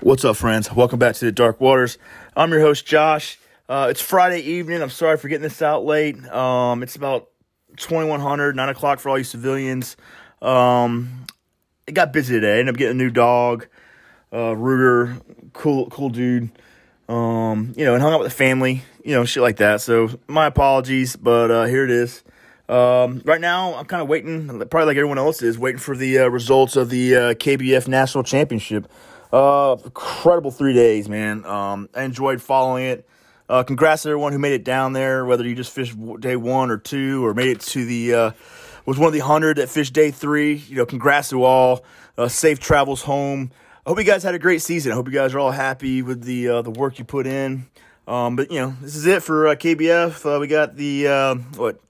What's up, friends? Welcome back to the Dark Waters. I'm your host, Josh. Uh, it's Friday evening. I'm sorry for getting this out late. Um, it's about 2100, 9 o'clock for all you civilians. Um, it got busy today. I ended up getting a new dog, uh, Ruger, cool, cool dude. Um, you know, and hung out with the family, you know, shit like that. So my apologies, but uh, here it is. Um, right now, I'm kind of waiting, probably like everyone else is, waiting for the uh, results of the uh, KBF National Championship. Uh, incredible three days, man. Um, I enjoyed following it. Uh, congrats to everyone who made it down there, whether you just fished day one or two, or made it to the uh, was one of the hundred that fished day three. You know, congrats to all. Uh, safe travels home. I hope you guys had a great season. I hope you guys are all happy with the uh, the work you put in. Um, but you know, this is it for uh, KBF. Uh, we got the uh, what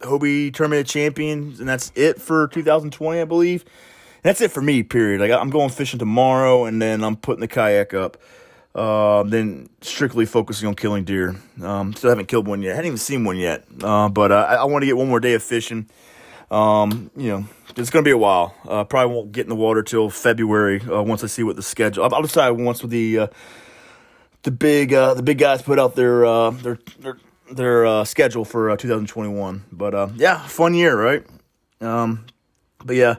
Hobie Tournament of Champions, and that's it for 2020, I believe. That's it for me. Period. Like I'm going fishing tomorrow, and then I'm putting the kayak up. Uh, then strictly focusing on killing deer. Um, still haven't killed one yet. I haven't even seen one yet. Uh, but uh, I, I want to get one more day of fishing. Um, you know, it's going to be a while. Uh, probably won't get in the water till February uh, once I see what the schedule. I'll, I'll decide once with the uh, the big uh, the big guys put out their uh, their their their uh, schedule for uh, 2021. But yeah, fun year, right? Um, but yeah,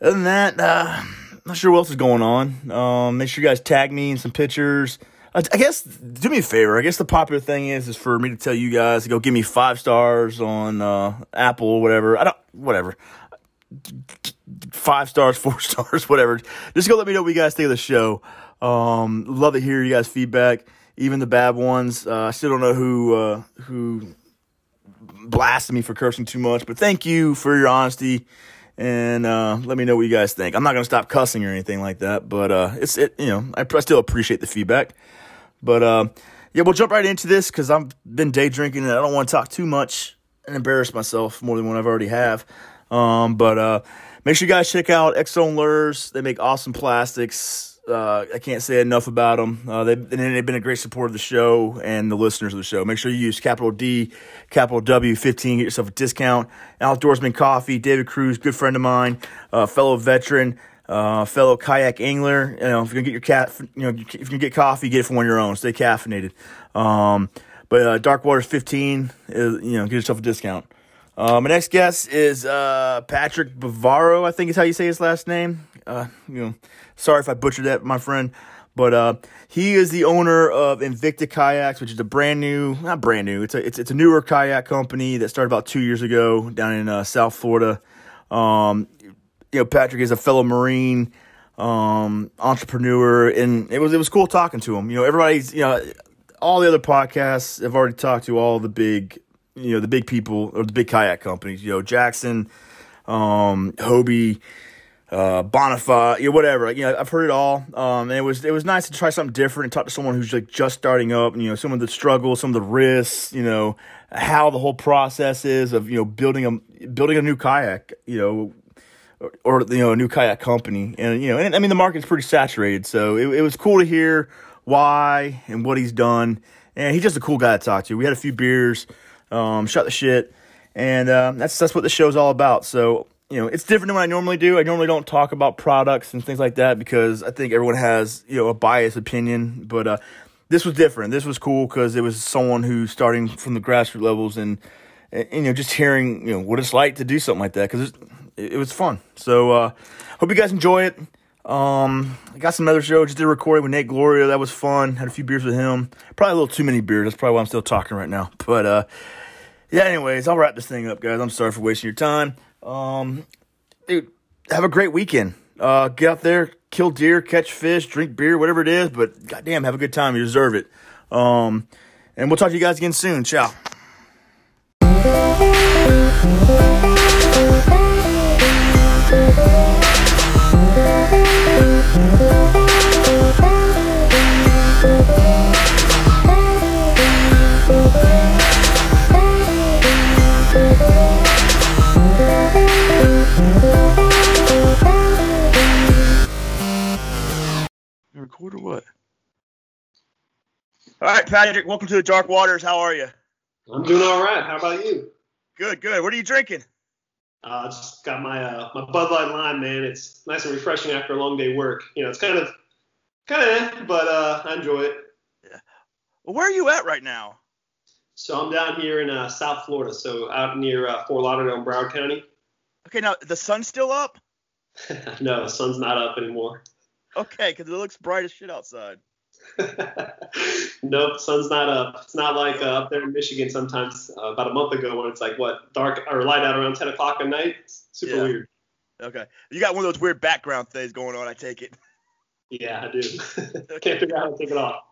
other than that, uh, not sure what else is going on. Um, make sure you guys tag me in some pictures. I, I guess do me a favor. I guess the popular thing is is for me to tell you guys to go give me five stars on uh, Apple or whatever. I don't whatever. Five stars, four stars, whatever. Just go let me know what you guys think of the show. Um, love to hear you guys' feedback, even the bad ones. Uh, I still don't know who uh, who blasted me for cursing too much, but thank you for your honesty and uh, let me know what you guys think. I'm not gonna stop cussing or anything like that, but uh, it's it. You know, I, I still appreciate the feedback. But uh, yeah, we'll jump right into this because I've been day drinking and I don't want to talk too much and embarrass myself more than what I've already have. Um, but uh, make sure you guys check out Exxon Lures. They make awesome plastics. Uh, I can't say enough about them. Uh, they've, they've been a great support of the show and the listeners of the show. Make sure you use capital D, capital W, 15, get yourself a discount. Outdoorsman Coffee, David Cruz, good friend of mine, uh, fellow veteran, uh, fellow kayak angler. You know, if you're gonna get your cat, you know, if you can get coffee, get it from one of your own. Stay caffeinated. Um, but uh, Dark Waters 15, is, you know, get yourself a discount. Uh, my next guest is uh, Patrick Bavaro, I think is how you say his last name. Uh, you know, sorry if I butchered that, my friend. But uh, he is the owner of Invicta Kayaks, which is a brand new, not brand new, it's a it's, it's a newer kayak company that started about two years ago down in uh, South Florida. Um, you know, Patrick is a fellow Marine um, entrepreneur, and it was it was cool talking to him. You know, everybody's you know all the other podcasts have already talked to all the big you know the big people or the big kayak companies. You know, Jackson, um, Hobie uh, you know, whatever. You know, I've heard it all. Um, and it was it was nice to try something different and talk to someone who's like just starting up. And, you know, some of the struggles, some of the risks. You know, how the whole process is of you know building a building a new kayak. You know. Or, or you know a new kayak company and you know and I mean the market's pretty saturated so it, it was cool to hear why and what he's done and he's just a cool guy to talk to we had a few beers um, shut the shit and uh, that's that's what the show's all about so you know, it's different than what I normally do. I normally don't talk about products and things like that because I think everyone has, you know, a biased opinion. But uh, this was different. This was cool because it was someone who's starting from the grassroots levels and, and, you know, just hearing, you know, what it's like to do something like that because it, it was fun. So, uh, hope you guys enjoy it. Um, I got some other shows. Just did a recording with Nate Gloria. That was fun. Had a few beers with him. Probably a little too many beers. That's probably why I'm still talking right now. But, uh, yeah, anyways, I'll wrap this thing up, guys. I'm sorry for wasting your time. Um, dude, have a great weekend. Uh, get out there, kill deer, catch fish, drink beer, whatever it is. But goddamn, have a good time. You deserve it. Um, and we'll talk to you guys again soon. Ciao. Record or what? All right, Patrick, welcome to the Dark Waters. How are you? I'm doing all right. How about you? Good, good. What are you drinking? Uh, I just got my uh, my Bud Light Lime, man. It's nice and refreshing after a long day work. You know, it's kind of Kind of, but uh, I enjoy it. Yeah. Where are you at right now? So I'm down here in uh, South Florida, so out near uh, Fort Lauderdale, Broward County. Okay, now the sun's still up. no, the sun's not up anymore. Okay, because it looks bright as shit outside. nope, sun's not up. It's not like uh, up there in Michigan sometimes uh, about a month ago when it's like what dark or light out around 10 o'clock at night. It's super Yeah. weird. Okay, you got one of those weird background things going on. I take it. Yeah, I do. Can't figure out how to take it off.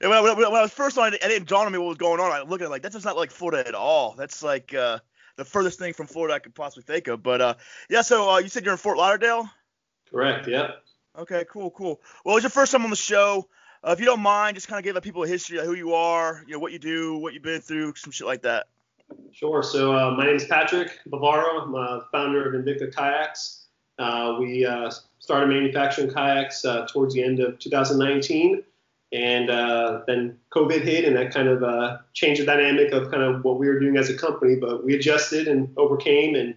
And when I, when, I was first on, it, it didn't dawn on me what was going on. I looked at it like that's just not like Florida at all. That's like uh, the furthest thing from Florida I could possibly think of. But uh, yeah, so uh, you said you're in Fort Lauderdale. Correct. Yep. Okay, cool, cool. Well, it's your first time on the show. Uh, if you don't mind, just kind of give the people a history of who you are, you know, what you do, what you've been through, some shit like that. Sure. So uh, my name is Patrick Bavaro. I'm uh, founder of Invicta Kayaks. Uh, we uh, started manufacturing kayaks towards the end of 2019, and then COVID hit, and that kind of changed the dynamic of kind of what we were doing as a company. But we adjusted and overcame, and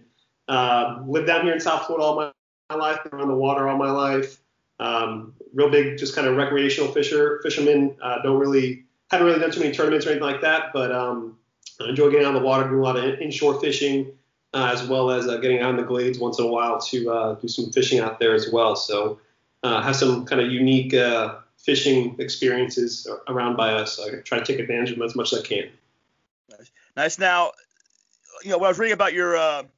lived down here in South Florida all my, my life, been on the water all my life. Um, real big, just kind of recreational fisher fishermen. Uh, don't really haven't really done too many tournaments or anything like that, but um, I enjoy getting out on the water, doing a lot of inshore fishing, uh, as well as uh, getting out in the glades once in a while to uh, do some fishing out there as well. So uh, have some kind of unique uh, fishing experiences around by us. I try to take advantage of them as much as I can. Nice. Now, you know, when I was reading about your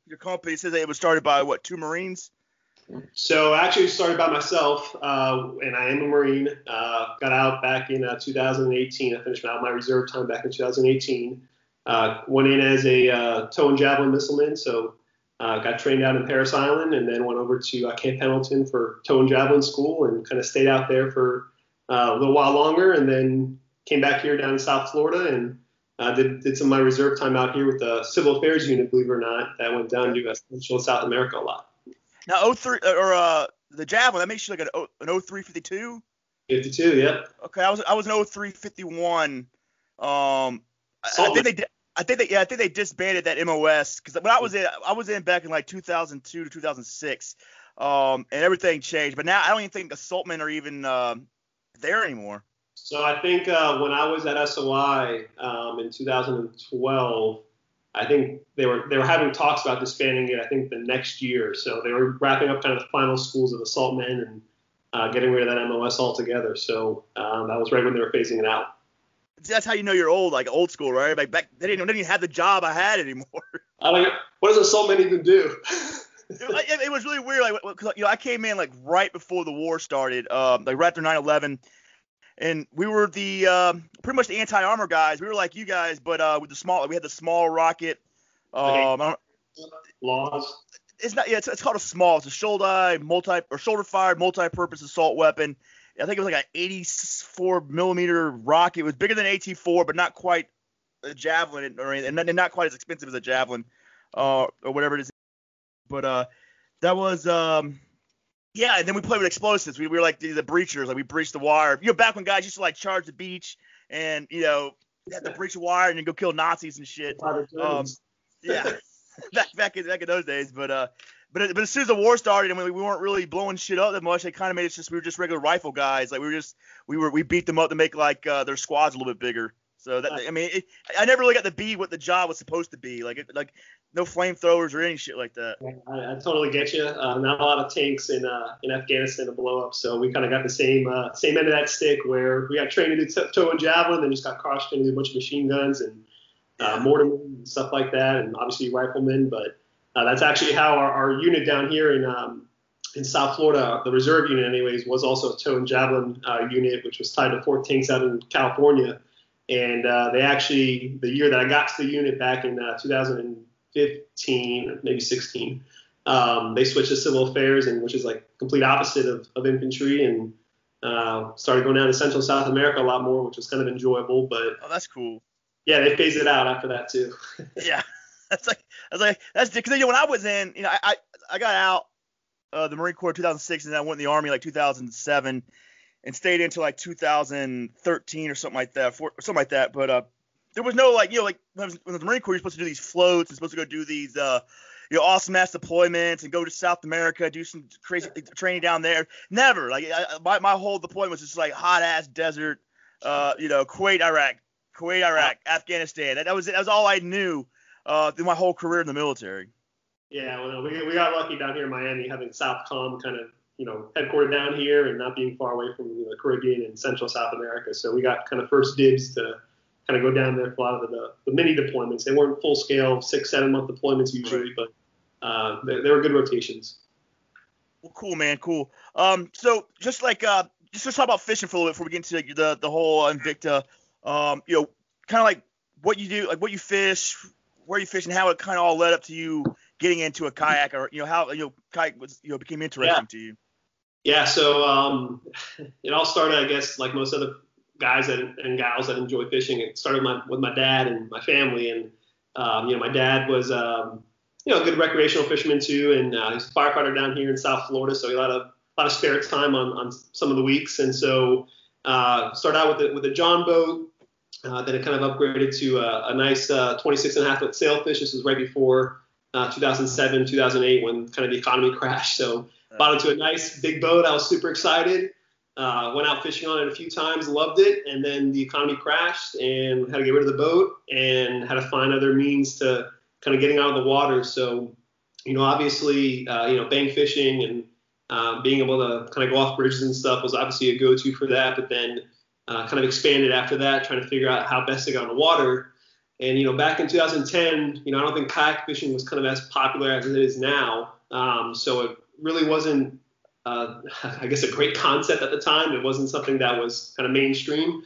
your company, it says that it was started by what two Marines. So I actually started by myself, uh, and I am a Marine. Uh, got out back in uh, 2018. I finished out my reserve time back in 2018. Uh, went in as a uh, tow and javelin missileman, so uh, got trained out in Parris Island, and then went over to Camp Pendleton for tow and javelin school, and kind of stayed out there for a little while longer, and then came back here down in South Florida and uh, did, did some of my reserve time out here with the Civil Affairs Unit, believe it or not. That went down to Central South America a lot. Now, 03 or uh, the javelin that makes you like an, O- an 0352. 52, yep. Okay, I was I was an 0351. Um, I, I think they did. I think they yeah I think they disbanded that MOS because when I was in I was in back in like 2002 to 2006, um, and everything changed. But now I don't even think the Saltmen are even uh, there anymore. So I think uh, when I was at SOI um, in 2012, I think they were they were having talks about disbanding it. I think the next year, so they were wrapping up kind of the final schools of assault men and uh, getting rid of that MOS altogether. So um, that was right when they were phasing it out. See, that's how you know you're old, like old school, right? Like back they didn't, they didn't even have the job I had anymore. I don't. What does assault men even do? it, was really weird. Like, you know, I came in like right before the war started, um, like right after 9/11, and we were the um, pretty much the anti-armor guys. We were like you guys, but uh, with the SMAW, we had the small rocket. Um, Laws. it's not, yeah, it's, it's called a SMAW. It's a shoulder multi or shoulder fired multi-purpose assault weapon. I think it was like an 84 millimeter rocket. It was bigger than AT4, but not quite a javelin or anything, and not, and not quite as expensive as a javelin, uh, or whatever it is. But uh, that was um, yeah. And then we played with explosives. We, we were like the, the breachers, like we breached the wire. You know, back when guys used to like charge the beach and you know had to breach a wire and then go kill Nazis and shit. Um, yeah, back back in back in those days. But uh, but but as soon as the war started and we, we weren't really blowing shit up that much, they kind of made us just we were just regular rifle guys. Like we were just we were we beat them up to make like uh, their squads a little bit bigger. So that I mean, it, I never really got to be what the job was supposed to be. Like it, like no flamethrowers or any shit like that. I, I totally get you. Uh, not a lot of tanks in uh, in Afghanistan to blow up, so we kind of got the same uh, same end of that stick where we got trained to do tow and javelin, and just got crushed into a bunch of machine guns and uh, and stuff like that, and obviously riflemen. But uh, that's actually how our, our, unit down here in um, in South Florida, the reserve unit, anyways, was also a tow and javelin uh, unit, which was tied to four tanks out in California. And uh, they actually, the year that I got to the unit back in 2000. 15, maybe 16. Um, they switched to civil affairs, and which is like complete opposite of, of infantry, and uh, started going down to Central South America a lot more, which was kind of enjoyable. But oh, that's cool. Yeah, they phased it out after that too. yeah, that's like that's like that's because you know when I was in, you know, I I, I got out uh, the Marine Corps 2006, and I went in the Army like 2007, and stayed until like 2013 or something like that, for, something like that. But uh, there was no like you know like when was, when I was in the Marine Corps, you're supposed to do these floats, and supposed to go do these uh, you know awesome ass deployments and go to South America, do some crazy training down there. Never. Like I, my my whole deployment was just like hot ass desert. Uh, you know, Kuwait, Iraq, Kuwait, Iraq, Afghanistan. That, that was it. that was all I knew uh, through my whole career in the military. Yeah, well, we, we got lucky down here in Miami having Southcom kind of you know, headquartered down here and not being far away from you know, the Caribbean and Central South America. So we got kind of first dibs to kind of go down there for a lot of the, the mini deployments. They weren't full scale, six, seven month deployments usually, right. but uh, they, they, were good rotations. Well, cool, man, cool. Um, so just like uh, just to talk about fishing for a little bit before we get into the the whole Invicta. Um, you know, kind of like what you do, like what you fish, where you fish, and how it kind of all led up to you getting into a kayak, or you know how you know kayak was you know became interesting yeah. to you. Yeah, so um, it all started, I guess, like most other guys and gals that enjoy fishing. It started my, with my dad and my family, and um, you know, my dad was um, you know a good recreational fisherman too, and uh, he's a firefighter down here in South Florida, so he had a lot of a lot of spare time on, on some of the weeks, and so uh, started out with the, with a John boat. Uh, then it kind of upgraded to a, a nice uh, 26 and a half foot sailfish. This was right before uh, 2007, 2008 when kind of the economy crashed. So Bought into a nice big boat. I was super excited. Uh, went out fishing on it a few times, loved it, and then the economy crashed and had to get rid of the boat and had to find other means to kind of getting out of the water. So, you know, obviously, uh, you know, bank fishing and uh, being able to kind of go off bridges and stuff was obviously a go-to for that. But then uh, kind of expanded after that, trying to figure out how best to get on the water. And you know, back in 2010, you know, I don't think kayak fishing was kind of as popular as it is now. Um, so it really wasn't, uh, I guess, a great concept at the time. It wasn't something that was kind of mainstream.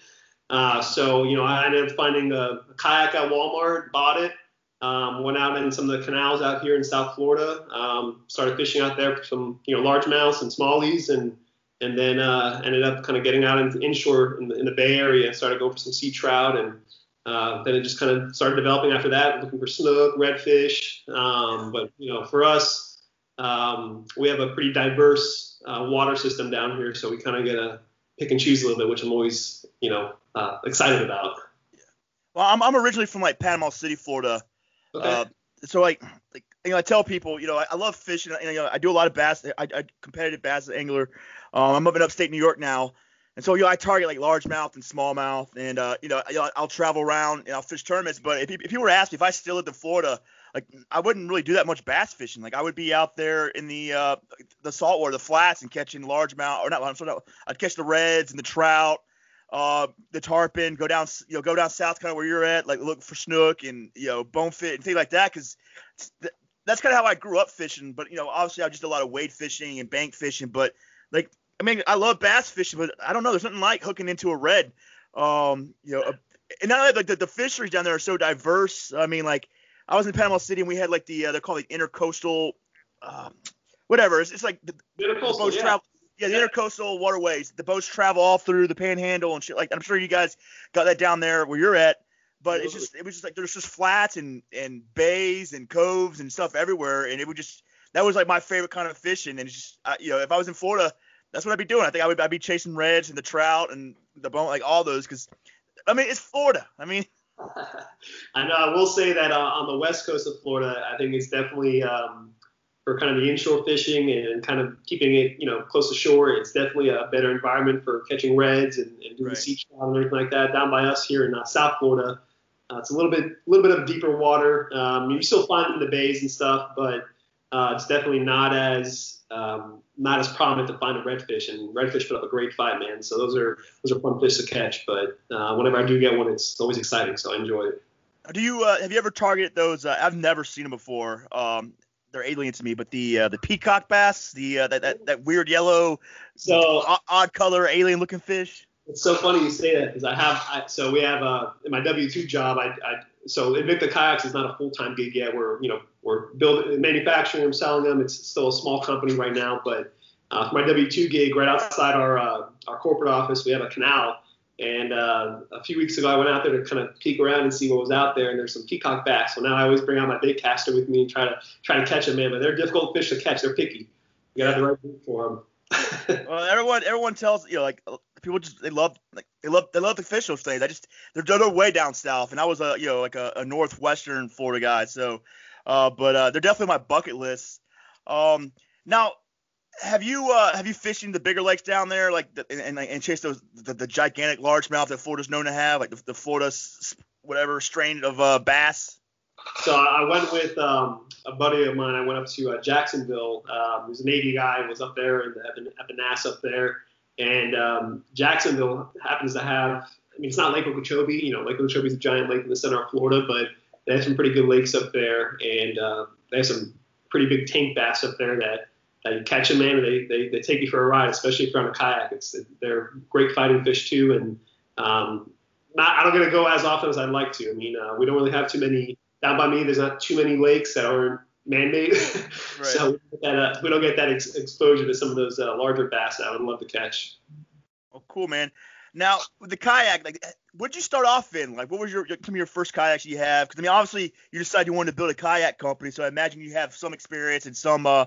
Uh, so, you know, I ended up finding a, a kayak at Walmart, bought it, um, went out in some of the canals out here in South Florida, um, started fishing out there for some, you know, largemouths and smallies, and and then uh, ended up kind of getting out into inshore in the, in the Bay Area, started going for some sea trout, and uh, then it just kind of started developing after that, looking for snook, redfish. Um, but you know, for us, um, we have a pretty diverse uh, water system down here, so we kind of get to pick and choose a little bit, which I'm always, you know, uh, excited about. Yeah. Well, I'm, I'm originally from like Panama City, Florida. Okay. Uh, so like, like you know, I tell people, you know, I, I love fishing. And, you know, I do a lot of bass. I, I competitive bass angler. Um, I'm up in upstate New York now, and so you know, I target like largemouth and smallmouth, and uh, you know, I'll travel around and I'll fish tournaments. But if, if you were to ask me if I still lived in Florida, like I wouldn't really do that much bass fishing. Like I would be out there in the uh, the saltwater, the flats, and catching largemouth or not. I'm sorry, I'd catch the reds and the trout, uh, the tarpon. Go down, you know, go down south, kind of where you're at, like look for snook and you know bonefish and things like that. Because th- that's kind of how I grew up fishing. But you know, obviously I just did a lot of wade fishing and bank fishing. But like, I mean, I love bass fishing, but I don't know. There's nothing like hooking into a red. Um, you know, a, and not like the, the fisheries down there are so diverse. I mean, like I was in Panama City and we had like the uh, they're called like intercoastal, uh, whatever. It's, it's like the, the boats yeah. travel. Yeah, the intercoastal waterways. The boats travel all through the Panhandle and shit. Like I'm sure you guys got that down there where you're at. But it's just it was just like there's just flats and and bays and coves and stuff everywhere, and it would just that was like my favorite kind of fishing. And it's just I, you know if I was in Florida, that's what I'd be doing. I think I would I'd be chasing reds and the trout and the bone like all those because I mean it's Florida. I mean I know. I will say that uh, on the west coast of Florida, I think it's definitely um, for kind of the inshore fishing and kind of keeping it, you know, close to shore. It's definitely a better environment for catching reds and, and doing right. sea trout and everything like that. Down by us here in uh, South Florida, uh, it's a little bit, a little bit of deeper water. Um, you still find it in the bays and stuff, but uh, it's definitely not as um, not as prominent to find a redfish, and redfish put up a great fight, man. So those are those are fun fish to catch. But uh, whenever I do get one, it's always exciting, so I enjoy it. Do you uh, have you ever targeted those? Uh, I've never seen them before. Um, they're alien to me, but the uh, the peacock bass, the uh, that, that that weird yellow, so odd color, alien looking fish. It's so funny you say that because I have I, so we have uh, in my W two job I, I so Invicta Kayaks is not a full time gig yet. We're you know we're building manufacturing them, selling them. It's still a small company right now, but uh, for my W two gig right outside our uh, our corporate office, we have a canal. And uh, a few weeks ago, I went out there to kind of peek around and see what was out there, and there's some peacock bass. So now I always bring out my baitcaster with me and try to try to catch them, man. But they're difficult fish to catch. They're picky. You gotta have the right bait for them. well, everyone everyone tells you know like people just they love like they love they love the fish those things. I just they're they're way down south, and I was a you know like a, a northwestern Florida guy, so uh, but uh, they're definitely my bucket list. Um, now, have you uh, have you fished in the bigger lakes down there, like the, and, and chased those the, the gigantic largemouth that Florida's known to have, like the, the Florida whatever strain of uh, bass? So I went with um, a buddy of mine. I went up to uh, Jacksonville. Um, he was a Navy guy. Was up there in the, at, the, at up there, and um, Jacksonville happens to have. I mean, it's not Lake Okeechobee. You know, Lake Okeechobee is a giant lake in the center of Florida, but they have some pretty good lakes up there, and uh, they have some pretty big tank bass up there that, that you catch them, man, and they, they, they take you for a ride, especially if you're on a kayak. It's they're great fighting fish too, and um, not I don't get to go as often as I'd like to. I mean, uh, we don't really have too many down by me. There's not too many lakes that aren't man-made, right. so we don't, that, uh, we don't get that ex- exposure to some of those uh, larger bass that I would love to catch. Oh, cool, man. Now with the kayak, like, what did you start off in? Like, what was your some of your first kayaks you have? Because I mean, obviously, you decided you wanted to build a kayak company, so I imagine you have some experience and some, uh,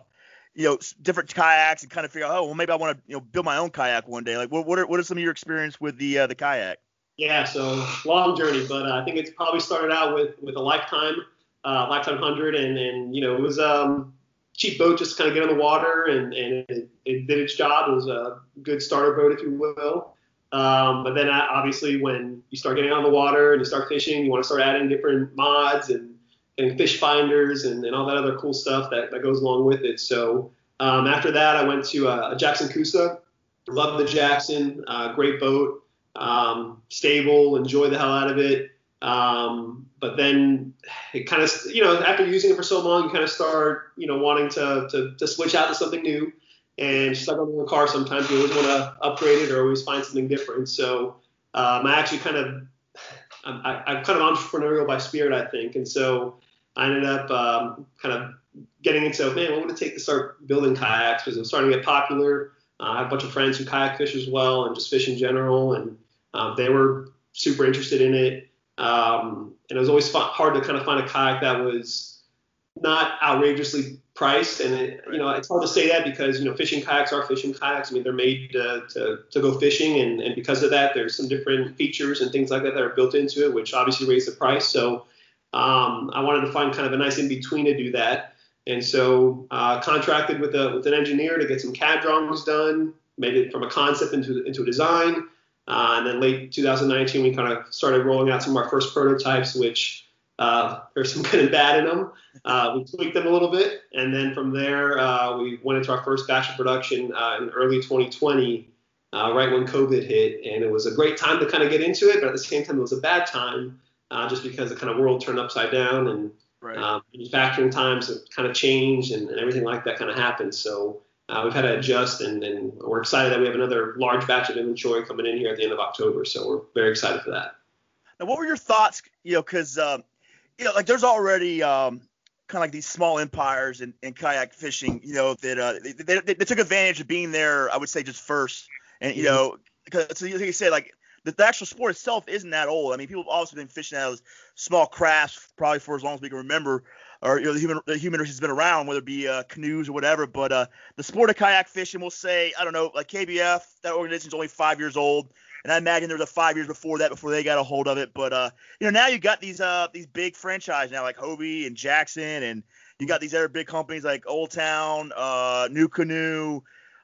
you know, different kayaks, and kind of figure out, oh, well, maybe I want to, you know, build my own kayak one day. Like, what what are what are some of your experience with the uh, the kayak? Yeah, so long journey, but uh, I think it's probably started out with with a lifetime, uh, lifetime hundred, and and you know it was um cheap boat just kind of get on the water and and it, it did its job. It was a good starter boat, if you will. Um, but then uh, obviously when you start getting on the water and you start fishing, you want to start adding different mods and, and fish finders and, and all that other cool stuff that, that goes along with it. So um, after that, I went to uh, a Jackson Coosa. Love the Jackson, uh, great boat um, stable, enjoy the hell out of it. Um, but then it kind of, you know, after using it for so long, you kind of start, you know, wanting to, to, to switch out to something new. And like on the car, sometimes you always want to upgrade it or always find something different. So um, I actually kind of, I, I'm kind of entrepreneurial by spirit, I think. And so I ended up um, kind of getting into, man, what would it take to start building kayaks? Because it was starting to get popular. Uh, I have a bunch of friends who kayak fish as well and just fish in general. And um, they were super interested in it. Um, and it was always fun, hard to kind of find a kayak that was not outrageously priced. And it, you know, it's hard to say that because you know, fishing kayaks are fishing kayaks. I mean, they're made to, to, to go fishing, and, and because of that, there's some different features and things like that that are built into it, which obviously raise the price. So um, I wanted to find kind of a nice in between to do that. And so uh, contracted with a with an engineer to get some CAD drawings done, made it from a concept into into a design. Uh, and then late 2019, we kind of started rolling out some of our first prototypes, which uh, there's some good and bad in them. Uh, we tweaked them a little bit, and then from there, uh, we went into our first batch of production uh, in early 2020, uh, right when COVID hit, and it was a great time to kind of get into it, but at the same time, it was a bad time just because the kind of world turned upside down and right. manufacturing times kind of changed and, and everything like that kind of happened. So uh, we've had to adjust, and, and, we're excited that we have another large batch of inventory coming in here at the end of October. So we're very excited for that. Now, what were your thoughts? You know, because um, you know, like there's already um, kind of like these small empires in, in kayak fishing. You know, that uh, they, they, they, took advantage of being there. I would say just first, and you know, because so you say like the, the, actual sport itself isn't that old. I mean, people have always been fishing out of small crafts probably for as long as we can remember or you know, the human the human race has been around, whether it be uh, canoes or whatever. But uh, the sport of kayak fishing, we'll say, I don't know, like KBF, that organization's only five years old, and I imagine there was a five years before that before they got a hold of it. But uh, you know, now you got these uh these big franchises now like Hobie and Jackson, and you got these other big companies like Old Town, uh, NuCanoe.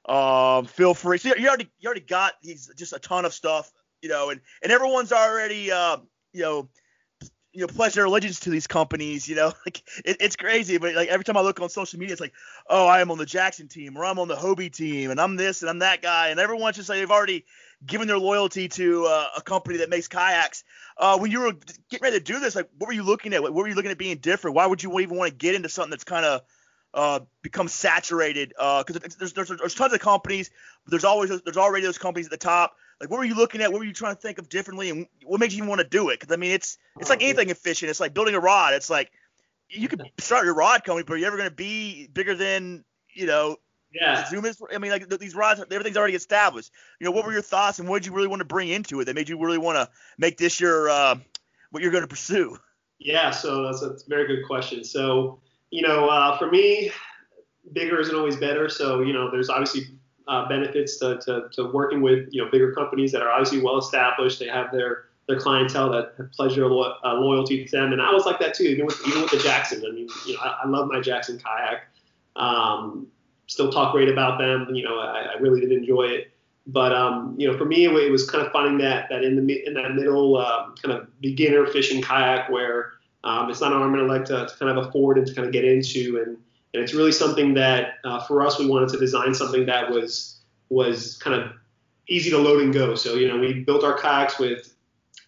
um, Feelfree. So you already you already got these just a ton of stuff, you know, and and everyone's already uh, you know you know pledge their allegiance to these companies. You know, like it, it's crazy. But like every time I look on social media, it's like, oh, I am on the Jackson team, or I'm on the Hobie team, and I'm this and I'm that guy, and everyone's just like they've already given their loyalty to uh, a company that makes kayaks. Uh, when you were getting ready to do this, like what were you looking at? What were you looking at being different? Why would you even want to get into something that's kind of uh, become saturated? Because uh, there's, there's there's tons of companies, but there's always there's already those companies at the top like, what were you looking at? What were you trying to think of differently, and what makes you want to do it? Because I mean, it's it's like oh, anything in fishing. It's like building a rod. It's like you could start your rod company, but are you ever going to be bigger than you know? Yeah. Zoom is. I mean, like these rods, everything's already established. You know, what were your thoughts, and what did you really want to bring into it that made you really want to make this your uh, what you're going to pursue? Yeah. So that's a very good question. So you know, uh, for me, bigger isn't always better. So you know, there's obviously uh, benefits to, to, to, working with you know bigger companies that are obviously well established. They have their their clientele that have pleasure lo- uh, loyalty to them. And I was like that too, even with even with the Jackson. I mean, you know, I, I love my Jackson kayak. Um, still talk great about them. You know, I, I really did enjoy it. But um, you know, for me, it was kind of finding that that in the in that middle um, kind of beginner fishing kayak where um, it's not an arm and a leg to, to, kind of afford and to kind of get into, and and it's really something that uh, for us we wanted to design something that was was kind of easy to load and go. So you know, we built our kayaks with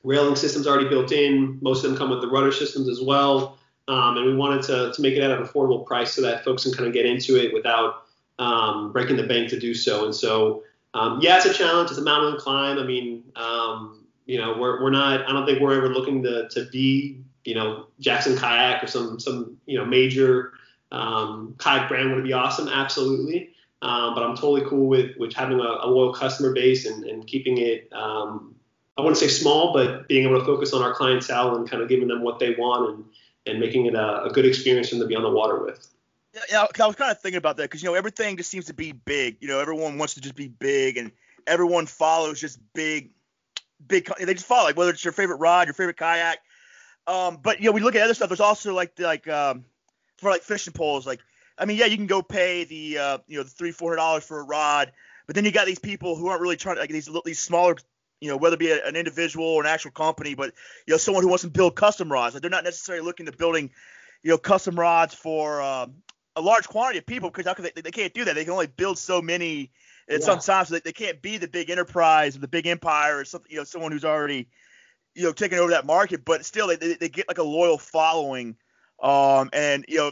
railing systems already built in. Most of them come with the rudder systems as well. Um, and we wanted to, to make it at an affordable price so that folks can kind of get into it without um, breaking the bank to do so. And so um, yeah, it's a challenge. It's a mountain climb. I mean, um, you know, we're, we're not. I don't think we're ever looking to to be, you know, Jackson Kayak or some some you know major um, kayak brand would be awesome. Absolutely. Um, but I'm totally cool with with having a, a loyal customer base and, and keeping it. Um, I wouldn't say small, but being able to focus on our clientele and kind of giving them what they want and and making it a, a good experience for them to be on the water with. Yeah, I was kind of thinking about that because you know everything just seems to be big. You know, everyone wants to just be big, and everyone follows just big, big. They just follow like whether it's your favorite rod, your favorite kayak. Um, but you know, we look at other stuff. There's also like like um, for like fishing poles. Like, I mean, yeah, you can go pay the uh, you know the three four hundred dollars for a rod, but then you got these people who aren't really trying to like these these smaller you know, whether it be a, an individual or an actual company, but you know, someone who wants to build custom rods. Like they're not necessarily looking to building, you know, custom rods for um, a large quantity of people because they, they can't do that. They can only build so many at yeah. some time, so they, they can't be the big enterprise or the big empire or something. You know, someone who's already you know taking over that market, but still they, they, they get like a loyal following. Um, and you know,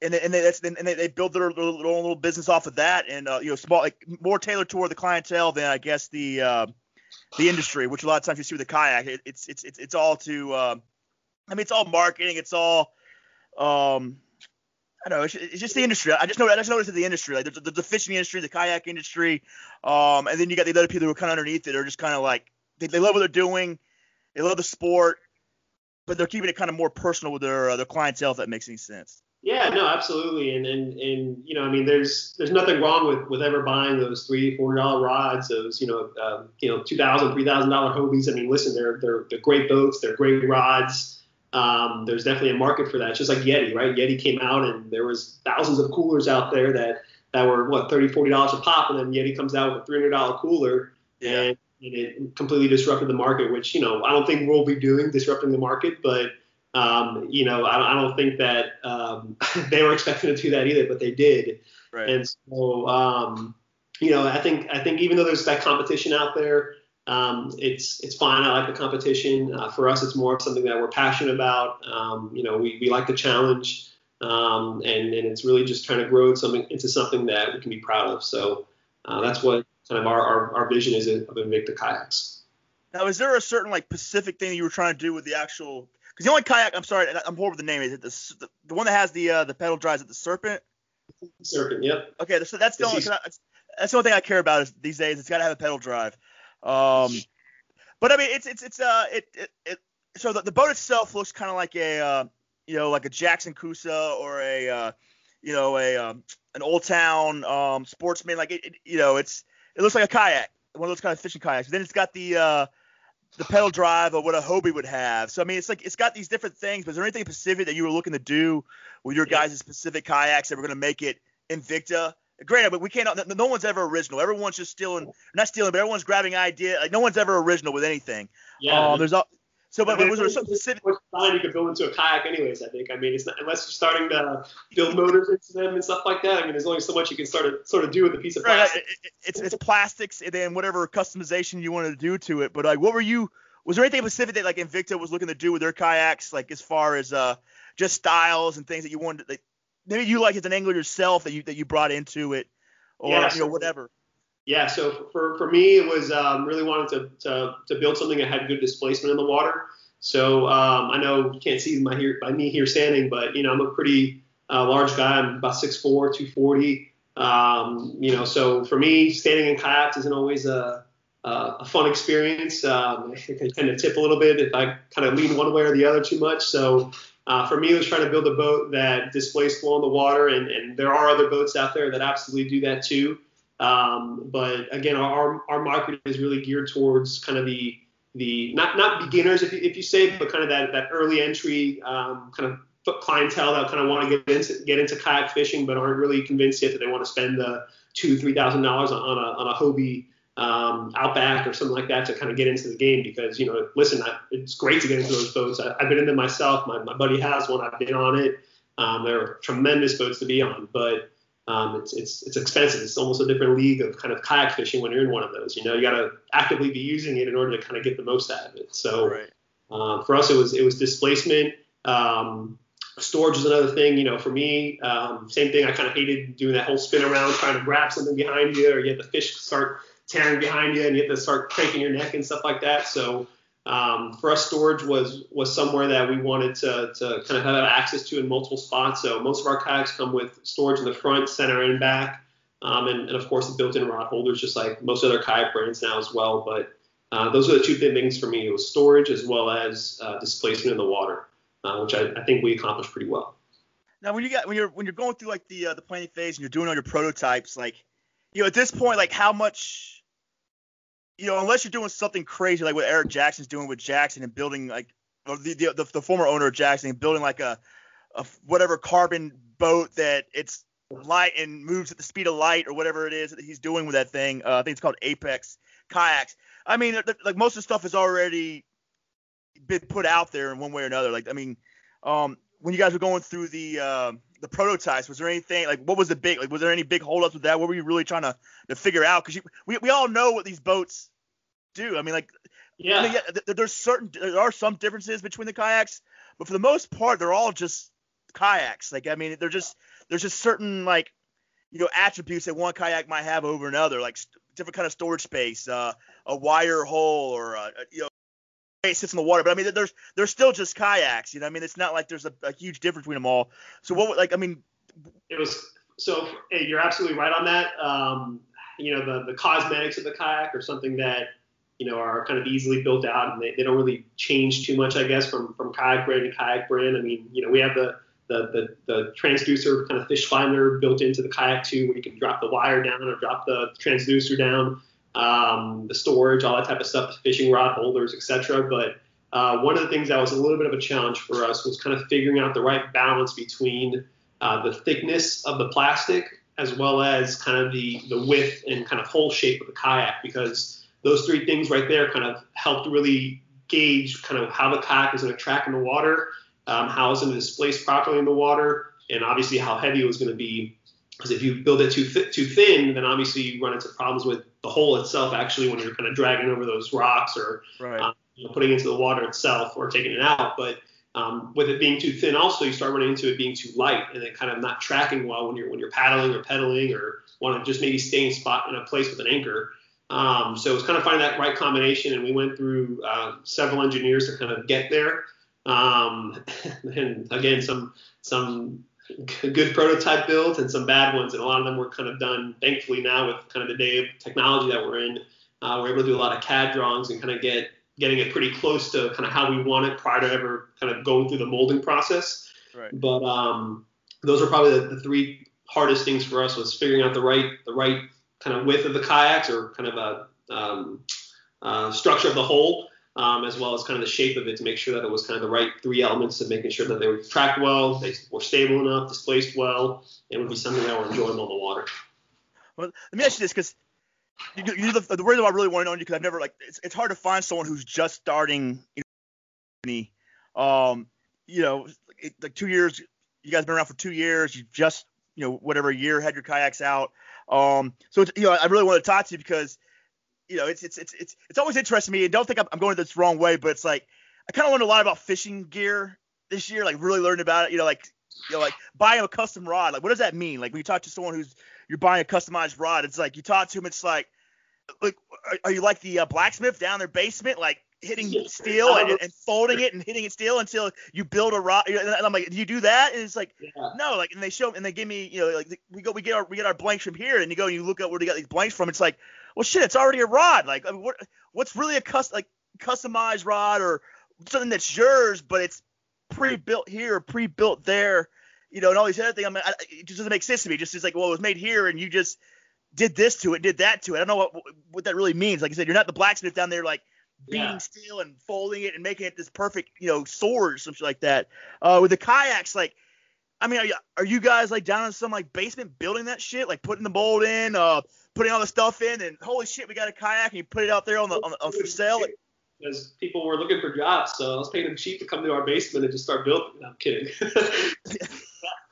and and they, and they, build their, their, own little business off of that, and uh, you know, small like more tailored toward the clientele than I guess the uh, the industry, which a lot of times you see with the kayak, it, it's it's it's it's all to, uh, I mean, it's all marketing, it's all, um, I don't know. It's, it's, just the industry. I just know. I just noticed in the industry, like the, the fishing industry, the kayak industry, um, and then you got the other people who are kind of underneath it. Are just kind of like they, they love what they're doing, they love the sport, but they're keeping it kind of more personal with their uh, their clientele. If that makes any sense. Yeah, no, absolutely, and and and you know, I mean, there's there's nothing wrong with with ever buying those three four dollar rods, those you know, um, you know, two thousand three thousand dollar Hobies. I mean, listen, they're they're they're great boats, they're great rods um, there's definitely a market for that. It's just like Yeti, right? Yeti came out and there was thousands of coolers out there that that were what 30 40 dollars a pop, and then Yeti comes out with a 300 dollar cooler, and, and, it completely disrupted the market. Which you know I don't think we'll be doing disrupting the market, but um, you know I, I don't think that um, they were expecting to do that either, but they did. Right. And so um, you know I think I think even though there's that competition out there um, it's it's fine. I like the competition. Uh, for us, it's more of something that we're passionate about. Um, you know, we, we like the challenge, um, and and it's really just trying to grow something into something that we can be proud of. So uh, that's what kind of our, our, our vision is of Invicta kayaks. Now, is there a certain like specific thing that you were trying to do with the actual? Because the only kayak, I'm sorry, I'm horrible with the name. Is it the, the, one that has the uh, the pedal drives? Is it the Serpent? Serpent, yep. Okay, so that's the only that's the only thing I care about is these days. It's got to have a pedal drive. Um, but I mean, it's it's it's uh it it, it so the, the boat itself looks kind of like a uh, you know like a Jackson Coosa or a uh, you know a um, an old town um, sportsman like it, it, you know it's it looks like a kayak one of those kind of fishing kayaks. Then it's got the uh, the pedal drive of what a Hobie would have. So I mean, it's like it's got these different things. But is there anything specific that you were looking to do with your guys' specific kayaks that were going to make it Invicta? Granted, but we can't. No, no one's ever original. Everyone's just stealing, not stealing, but everyone's grabbing idea. Like no one's ever original with anything. Yeah. Um, there's all. So, but, I mean, was there something specific? You could build into a kayak, anyways. I think. I mean, it's not, unless you're starting to build motors into them and stuff like that. I mean, there's only so much you can start to sort of do with a piece of plastic. Right. It, it's it's plastics and then whatever customization you wanted to do to it. But like, what were you? Was there anything specific that like Invicta was looking to do with their kayaks, like as far as uh just styles and things that you wanted? That, maybe you like as an angler yourself that you that you brought into it or yeah, you know whatever. Yeah, so for, for me, it was um, really wanted to, to, to build something that had good displacement in the water. So um, I know you can't see my here by me here standing, but you know I'm a pretty uh, large guy. I'm about 6'4", 240. Um, you know, so for me, standing in kayaks isn't always a, a, a fun experience. Um, I can tend to tip a little bit if I kind of lean one way or the other too much. So uh, for me, it was trying to build a boat that displays flow in the water, and, and there are other boats out there that absolutely do that too. Um, but again, our, our market is really geared towards kind of the the not not beginners if you, if you say, but kind of that that early entry um, kind of clientele that kind of want to get into get into kayak fishing, but aren't really convinced yet that they want to spend the two three thousand dollars on a on a Hobie um, Outback or something like that to kind of get into the game because you know listen I, it's great to get into those boats. I, have been in them myself. My, my buddy has one. I've been on it. Um, they're tremendous boats to be on. But um, it's, it's it's expensive. It's almost a different league of kind of kayak fishing when you're in one of those. You know, you got to actively be using it in order to kind of get the most out of it. So right. um, for us, it was it was displacement. Um, storage is another thing. You know, for me, um, same thing. I kind of hated doing that whole spin around trying to grab something behind you, or you have the fish start tearing behind you, and you have to start cranking your neck and stuff like that. So um, for us, storage was was somewhere that we wanted to, to kind of have access to in multiple spots. So most of our kayaks come with storage in the front, center, and back, um, and, and, of course the built-in rod holders, just like most other kayak brands now as well. But uh, those are the two big things for me: it was storage as well as uh, displacement in the water, uh, which I, I, think we accomplished pretty well. Now, when you got when you're when you're going through like the uh, the planning phase and you're doing all your prototypes, like you know at this point, like how much you know, unless you're doing something crazy like what Eric Jackson's doing with Jackson and building like the the, the, former owner of Jackson and building like a, a whatever carbon boat that it's light and moves at the speed of light or whatever it is that he's doing with that thing. Uh, I think it's called Apex kayaks. I mean, like most of the stuff has already been put out there in one way or another. Like, I mean, um, when you guys were going through the uh, the prototypes, was there anything like what was the big like was there any big holdups with that? What were you really trying to, to figure out? Because we we all know what these boats do. I mean, like yeah, I mean, yeah there's certain there are some differences between the kayaks, but for the most part, they're all just kayaks. Like I mean, they're just there's just certain like you know attributes that one kayak might have over another, like st- different kind of storage space, uh, a wire hole, or a, you know it sits in the water. But I mean, there's there's still just kayaks. You know, I mean, it's not like there's a, a huge difference between them all. So what, like, I mean, it was so hey, you're absolutely right on that. Um, you know, the the cosmetics of the kayak are something that you know are kind of easily built out, and they, they don't really change too much, I guess, from from kayak brand to kayak brand. I mean, you know, we have the the, the, the transducer kind of fish finder built into the kayak too, where you can drop the wire down or drop the transducer down um, the storage, all that type of stuff, fishing rod holders, etc. But uh, one of the things that was a little bit of a challenge for us was kind of figuring out the right balance between uh, the thickness of the plastic as well as kind of the, the width and kind of hull shape of the kayak because those three things right there kind of helped really gauge kind of how the kayak is going to track in the water, um, how it's going to displace properly in the water, and obviously how heavy it was going to be. Because if you build it too th- too thin, then obviously you run into problems with the hull itself actually when you're kind of dragging over those rocks or right. um, you know, putting into the water itself or taking it out. But um, with it being too thin, also you start running into it being too light and then kind of not tracking well when you're when you're paddling or pedaling or want to just maybe stay in spot in a place with an anchor. Um, so it's kind of finding that right combination, and we went through uh, several engineers to kind of get there. Um, and again, some some good prototype builds and some bad ones, and a lot of them were kind of done. Thankfully, now with kind of the day of technology that we're in, uh, we're able to do a lot of CAD drawings and kind of get getting it pretty close to kind of how we want it prior to ever kind of going through the molding process. Right. But um, those are probably the, the three hardest things for us was figuring out the right the right kind of width of the kayaks or kind of a um, uh, structure of the hull um, as well as kind of the shape of it to make sure that it was kind of the right three elements of making sure that they were tracked well, they were stable enough, displaced well, and would be something that were enjoyable on the water. Well, let me ask you this because you, you, the, the reason I really want to know you because I've never like it's, it's hard to find someone who's just starting. You know, um, you know, it, like two years. You guys been around for two years. You just you know whatever year had your kayaks out. Um, so you know, I really want to talk to you because you know, it's it's it's it's it's always interesting to me. And don't think I'm, I'm going this wrong way, but it's like I kind of learned a lot about fishing gear this year. Like really learned about it. You know, like you know, like buying a custom rod. Like what does that mean? Like when you talk to someone who's you're buying a customized rod, it's like you talk to them. It's like like are, are you like the uh, blacksmith down their basement, like hitting steel and, and, folding it and hitting it steel until you build a rod. And I'm like, do you do that? And it's like, yeah. no. Like, and they show and they give me, you know, like we go, we get our we get our blanks from here, and you go and you look at where they got these blanks from. It's like, well, shit, it's already a rod. Like, I mean, what, what's really a custom, like customized rod or something that's yours, but it's pre-built here, pre-built there, you know, and all these other things. I mean, I, it just doesn't make sense to me. Just it's like, well, it was made here, and you just did this to it, did that to it. I don't know what what that really means. Like I said, you're not the blacksmith down there, like beating yeah. steel and folding it and making it this perfect, you know, sword or something like that. Uh, with the kayaks, like, I mean, are you, are you guys like down in some like basement building that shit, like putting the mold in, uh, putting all the stuff in, and holy shit, we got a kayak and you put it out there on the on, on for sale? Because people were looking for jobs, so I was paying them cheap to come to our basement and just start building. No, I'm kidding.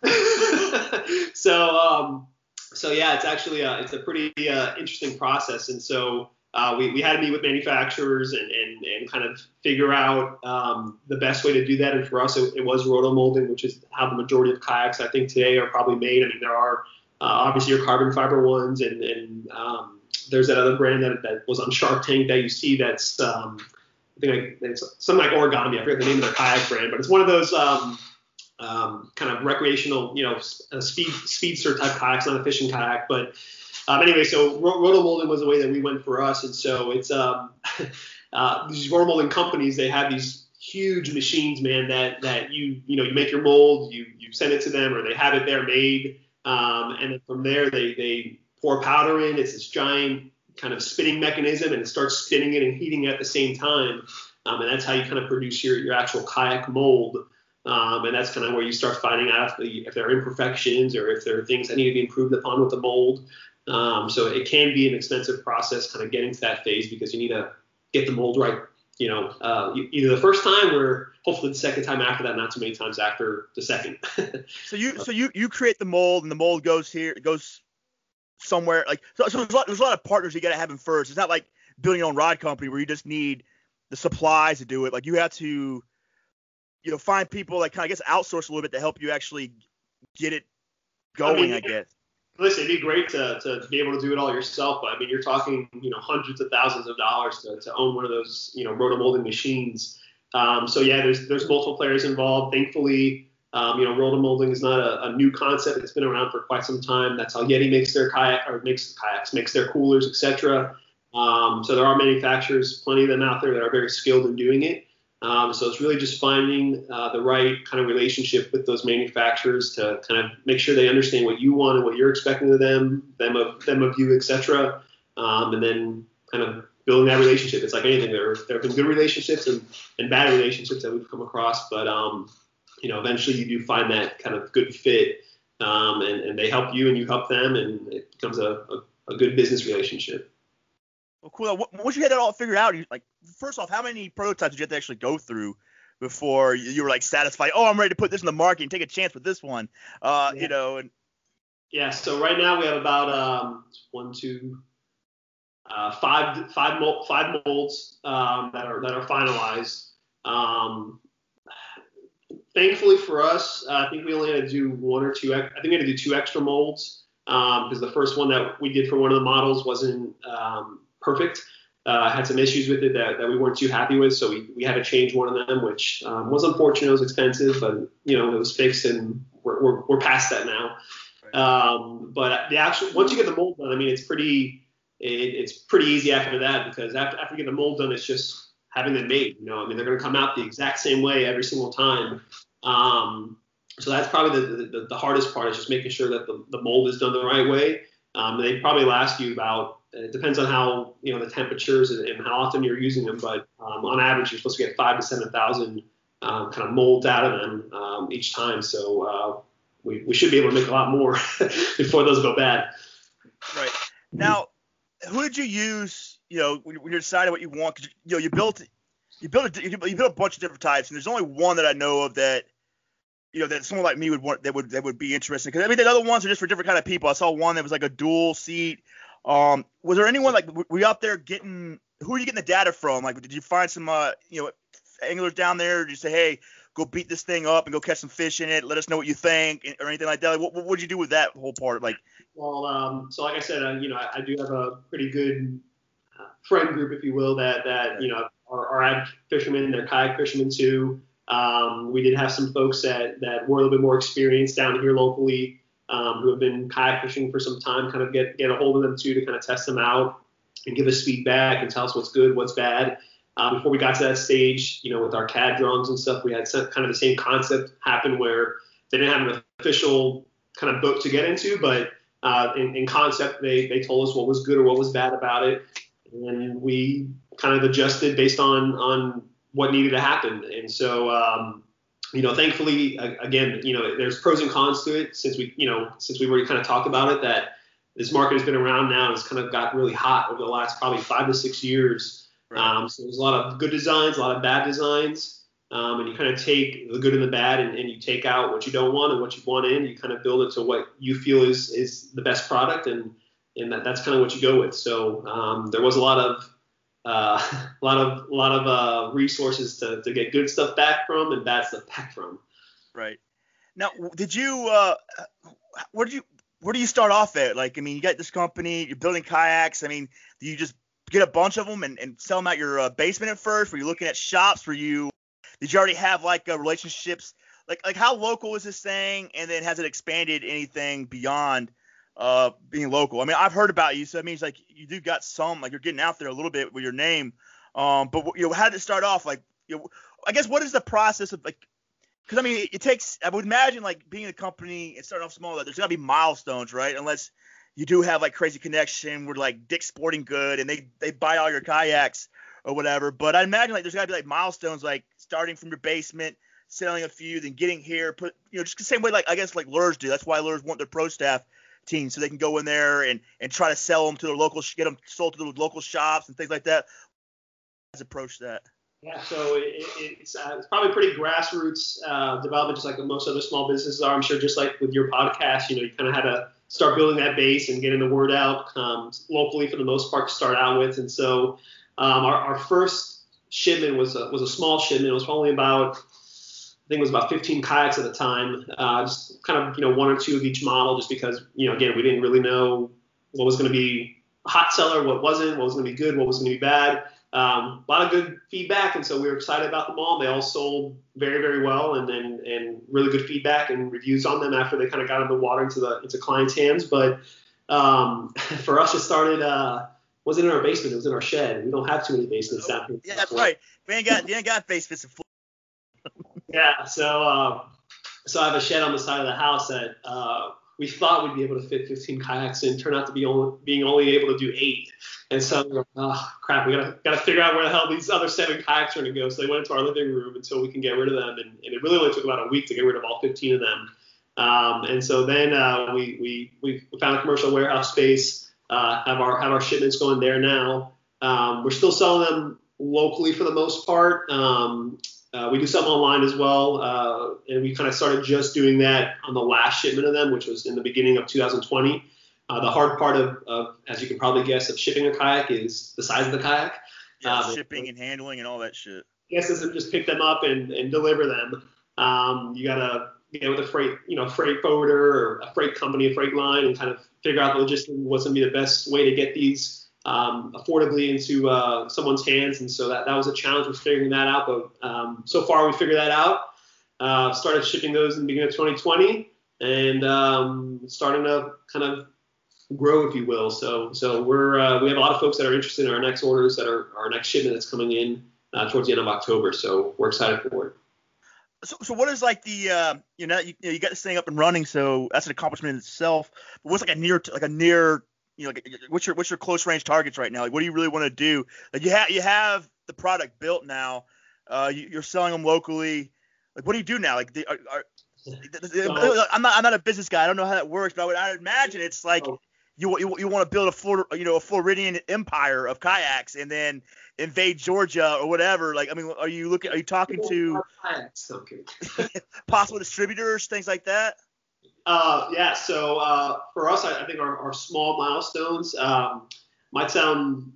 so, um, so yeah, it's actually a, it's a pretty uh, interesting process, and so uh, we, we had to meet with manufacturers and, and, and kind of figure out um, the best way to do that. And for us, it, it was roto molding, which is how the majority of kayaks I think today are probably made. I mean, there are uh, obviously your carbon fiber ones, and, and um, there's that other brand that, that was on Shark Tank that you see that's um, I think like, it's something like origami. I forget the name of their kayak brand, but it's one of those um, um, kind of recreational, you know, speed speedster type kayaks, not a fishing kayak, but um, anyway, so roto molding was the way that we went for us, and so it's um, uh, these roto molding companies. They have these huge machines, man. That that you you know you make your mold, you you send it to them, or they have it there made, um, and then from there they they pour powder in. It's this giant kind of spinning mechanism, and it starts spinning it and heating at the same time, um, and that's how you kind of produce your your actual kayak mold. Um, and that's kind of where you start finding out if, the, if there are imperfections or if there are things that need to be improved upon with the mold. Um, so it can be an expensive process, kind of getting to that phase because you need to get the mold right. You know, uh, either the first time or hopefully the second time after that, not too many times after the second. so you so you you create the mold and the mold goes here it goes somewhere like so, so there's, a lot, there's a lot of partners you got to have in first. It's not like building your own rod company where you just need the supplies to do it. Like you have to you know find people that kind of I guess outsource a little bit to help you actually get it going. I, mean, I guess listen, it'd be great to, to be able to do it all yourself, but I mean, you're talking, you know, hundreds of thousands of dollars to, to own one of those, you know, rotomolding machines. Um, so yeah, there's there's multiple players involved. Thankfully, um, you know, rotomolding is not a, a, new concept. It's been around for quite some time. That's how Yeti makes their kayak or makes the kayaks, makes their coolers, etc. Um, so there are manufacturers, plenty of them out there that are very skilled in doing it. Um, so it's really just finding uh, the right kind of relationship with those manufacturers to kind of make sure they understand what you want and what you're expecting of them, them of them of you, etc. Um, and then kind of building that relationship. It's like anything. There, there have been good relationships and, and bad relationships that we've come across, but um, you know, eventually you do find that kind of good fit, um, and, and they help you and you help them, and it becomes a, a, a good business relationship. Well, cool. Once you had that all figured out, you like first off, how many prototypes did you have to actually go through before you were like satisfied? Oh, I'm ready to put this in the market and take a chance with this one. Uh, yeah. you know. And, yeah. So right now we have about um, one, two, uh, five, five, mold, five molds um, that are that are finalized. Um, thankfully for us, uh, I think we only had to do one or two. I think we had to do two extra molds because um, the first one that we did for one of the models wasn't um, perfect. Uh, had some issues with it that, that we weren't too happy with, so we, we had to change one of them, which um, was unfortunate. It was expensive, but you know it was fixed, and we're, we're, we're past that now. Right. Um, but the actual once you get the mold done, I mean it's pretty it, it's pretty easy after that because after, after you get the mold done, it's just having them made. You know, I mean they're going to come out the exact same way every single time. Um, so that's probably the, the, the hardest part is just making sure that the, the mold is done the right way. Um, they probably last you about it depends on how you know the temperatures and, and how often you're using them, but um, on average you're supposed to get five to seven thousand um, kind of molds out of them um, each time. So uh, we, we should be able to make a lot more before those go bad. Right now, who did you use? You know, when, when you decided what you want, cause, you know, you built you built a, you built a bunch of different types, and there's only one that I know of that you know that someone like me would want that would that would be interesting because I mean the other ones are just for different kind of people. I saw one that was like a dual seat um, was there anyone like were you out there getting? Who are you getting the data from? Like, did you find some uh, you know anglers down there? Did you say, hey, go beat this thing up and go catch some fish in it? Let us know what you think, or anything like that. Like, what would you do with that whole part? Like, well, um, so like I said, uh, you know, I, I, do have a pretty good uh, friend group, if you will, that that you know are, are fishermen, they're kayak fishermen too. Um, we did have some folks that that were a little bit more experienced down here locally um, who have been kayak fishing for some time, kind of get get a hold of them too to kind of test them out and give us feedback and tell us what's good, what's bad. Uh, before we got to that stage, you know, with our CAD drawings and stuff, we had some, kind of the same concept happen where they didn't have an official kind of boat to get into, but uh, in, in, concept, they, they told us what was good or what was bad about it. And we kind of adjusted based on on what needed to happen. And so, um, you know, thankfully, again, you know, there's pros and cons to it since we, you know, since we already kind of talked about it that this market has been around now and it's kind of got really hot over the last probably five to six years. Right. Um, so there's a lot of good designs, a lot of bad designs. Um, and you kind of take the good and the bad and, and, you take out what you don't want and what you want in. You kind of build it to what you feel is is the best product, and and that, that's kind of what you go with. So um, there was a lot of uh, a lot of a lot of uh, resources to, to get good stuff back from and bad stuff back from. Right. Now, did you uh, where did you where do you start off at? Like, I mean, you got this company, you're building kayaks. I mean, do you just get a bunch of them and, and sell them out your uh, basement at first? Were you looking at shops? Were you did you already have like uh, relationships? Like like how local is this thing? And then has it expanded anything beyond uh, being local? I mean, I've heard about you, so that means like you do got some like you're getting out there a little bit with your name. Um, but you know, how did it start off? Like, you know, I guess what is the process of like? Because I mean, it, it takes. I would imagine like being a company and starting off small, that there's gotta be milestones, right? Unless you do have like crazy connection with like Dick Sporting Good and they they buy all your kayaks or whatever. But I imagine like there's got to be like milestones, like starting from your basement, selling a few, then getting here, put you know just the same way like I guess like lures do. That's why lures want their pro staff team so they can go in there and and try to sell them to their local, get them sold to the local shops and things like that. How's approach that? Yeah, so it, it's, uh, it's probably pretty grassroots uh, development, just like most other small businesses are. I'm sure, just like with your podcast, you know, you kind of had to start building that base and getting the word out um, locally for the most part to start out with. And so um, our, our, first shipment was a, was a small shipment. It was only about think it was about 15 kayaks at the time, uh, just kind of you know one or two of each model, just because you know again we didn't really know what was going to be a hot seller, what wasn't, what was going to be good, what was going to be bad. Um, a lot of good feedback, and so we were excited about them all. They all sold very, very well, and then and, and really good feedback and reviews on them after they kind of got in the water into the into clients' hands. But um, for us, it started. Uh, wasn't in our basement. It was in our shed. We don't have too many basements down here. Yeah, that's right. We ain't got, we ain't got basements. Yeah. So, uh, so I have a shed on the side of the house that uh, we thought we'd be able to fit 15 kayaks in. Turned out to be only being only able to do eight. And so, oh crap, we gotta gotta figure out where the hell these other seven kayaks are gonna go. So they went into our living room until we can get rid of them. And, and it really only took about a week to get rid of all 15 of them. Um, and so then uh, we, we we found a commercial warehouse space uh, have our have our shipments going there now. Um, we're still selling them locally for the most part. Um, uh, we do some online as well, uh, and we kind of started just doing that on the last shipment of them, which was in the beginning of 2020. Uh, the hard part of, of, as you can probably guess, of shipping a kayak is the size of the kayak. Yeah, um, shipping and handling and all that shit. Yes, doesn't just pick them up and, and deliver them. Um, you gotta get with a freight, you know, freight forwarder or a freight company, a freight line, and kind of figure out the logistics what's going to be the best way to get these um, affordably into uh, someone's hands. And so that, that was a challenge with figuring that out. But um, so far we figured that out. Uh, started shipping those in the beginning of 2020 and um, starting to kind of grow, if you will. So so we're uh, we have a lot of folks that are interested in our next orders that are our next shipment that's coming in uh, towards the end of October. So we're excited for it. So, so what is like the uh, you know you, you got this thing up and running, so that's an accomplishment in itself. But what's like a near like a near you know like, what's your what's your close range targets right now? Like what do you really want to do? Like you have you have the product built now, uh, you, are selling them locally. Like what do you do now? Like the, are, are, I'm not I'm not a business guy. I don't know how that works, but I would I would imagine it's like oh. you you, you want to build a full you know a Floridian empire of kayaks and then invade Georgia or whatever. Like, I mean, are you looking? Are you talking to possible distributors, things like that? Uh, yeah. So uh, for us, I, I think our, our, small milestones um, might sound.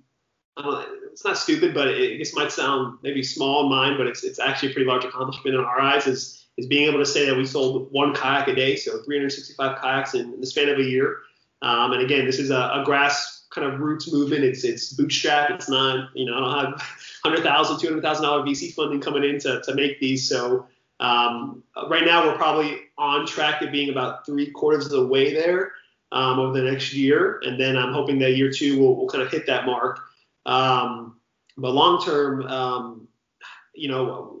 Uh, it's not stupid, but it, I guess might sound maybe small in mind, but it's it's actually a pretty large accomplishment in our eyes. Is is being able to say that we sold one kayak a day, so 365 kayaks in, in the span of a year. Um, and again, this is a, a grass kind of roots movement. It's it's bootstrap. It's not you know I don't have hundred thousand, two hundred thousand dollar VC funding coming in to to make these. So um, right now we're probably on track to being about three quarters of the way there um, over the next year, and then I'm hoping that year two will will kind of hit that mark. Um, but long term, um, you know.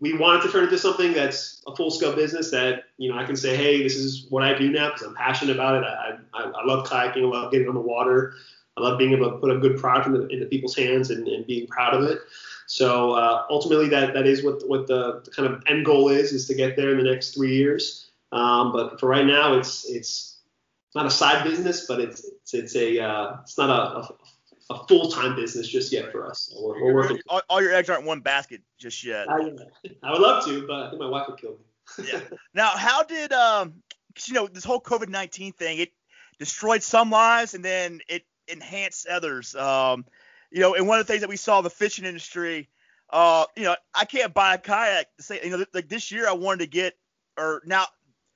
we wanted to turn it into something that's a full scale business that you know I can say, hey, this is what I do now because I'm passionate about it. I, I, I love kayaking, I love getting on the water. I love being able to put a good product into, into people's hands and, and being proud of it. So uh, ultimately, that that is what what the, the, kind of end goal is is to get there in the next three years. Um, but for right now, it's it's not a side business, but it's it's, it's a uh, it's not a, a, a full time business just yet for us. So we're, we're working. All, all, your eggs aren't in one basket just yet. I, I, would love to, but I think my wife would kill me. yeah. Now, how did um, you know, this whole COVID nineteen thing? It destroyed some lives and then it enhanced others. Um, you know, and one of the things that we saw in the fishing industry, uh, you know, I can't buy a kayak. Say, you know, like this year I wanted to get, or now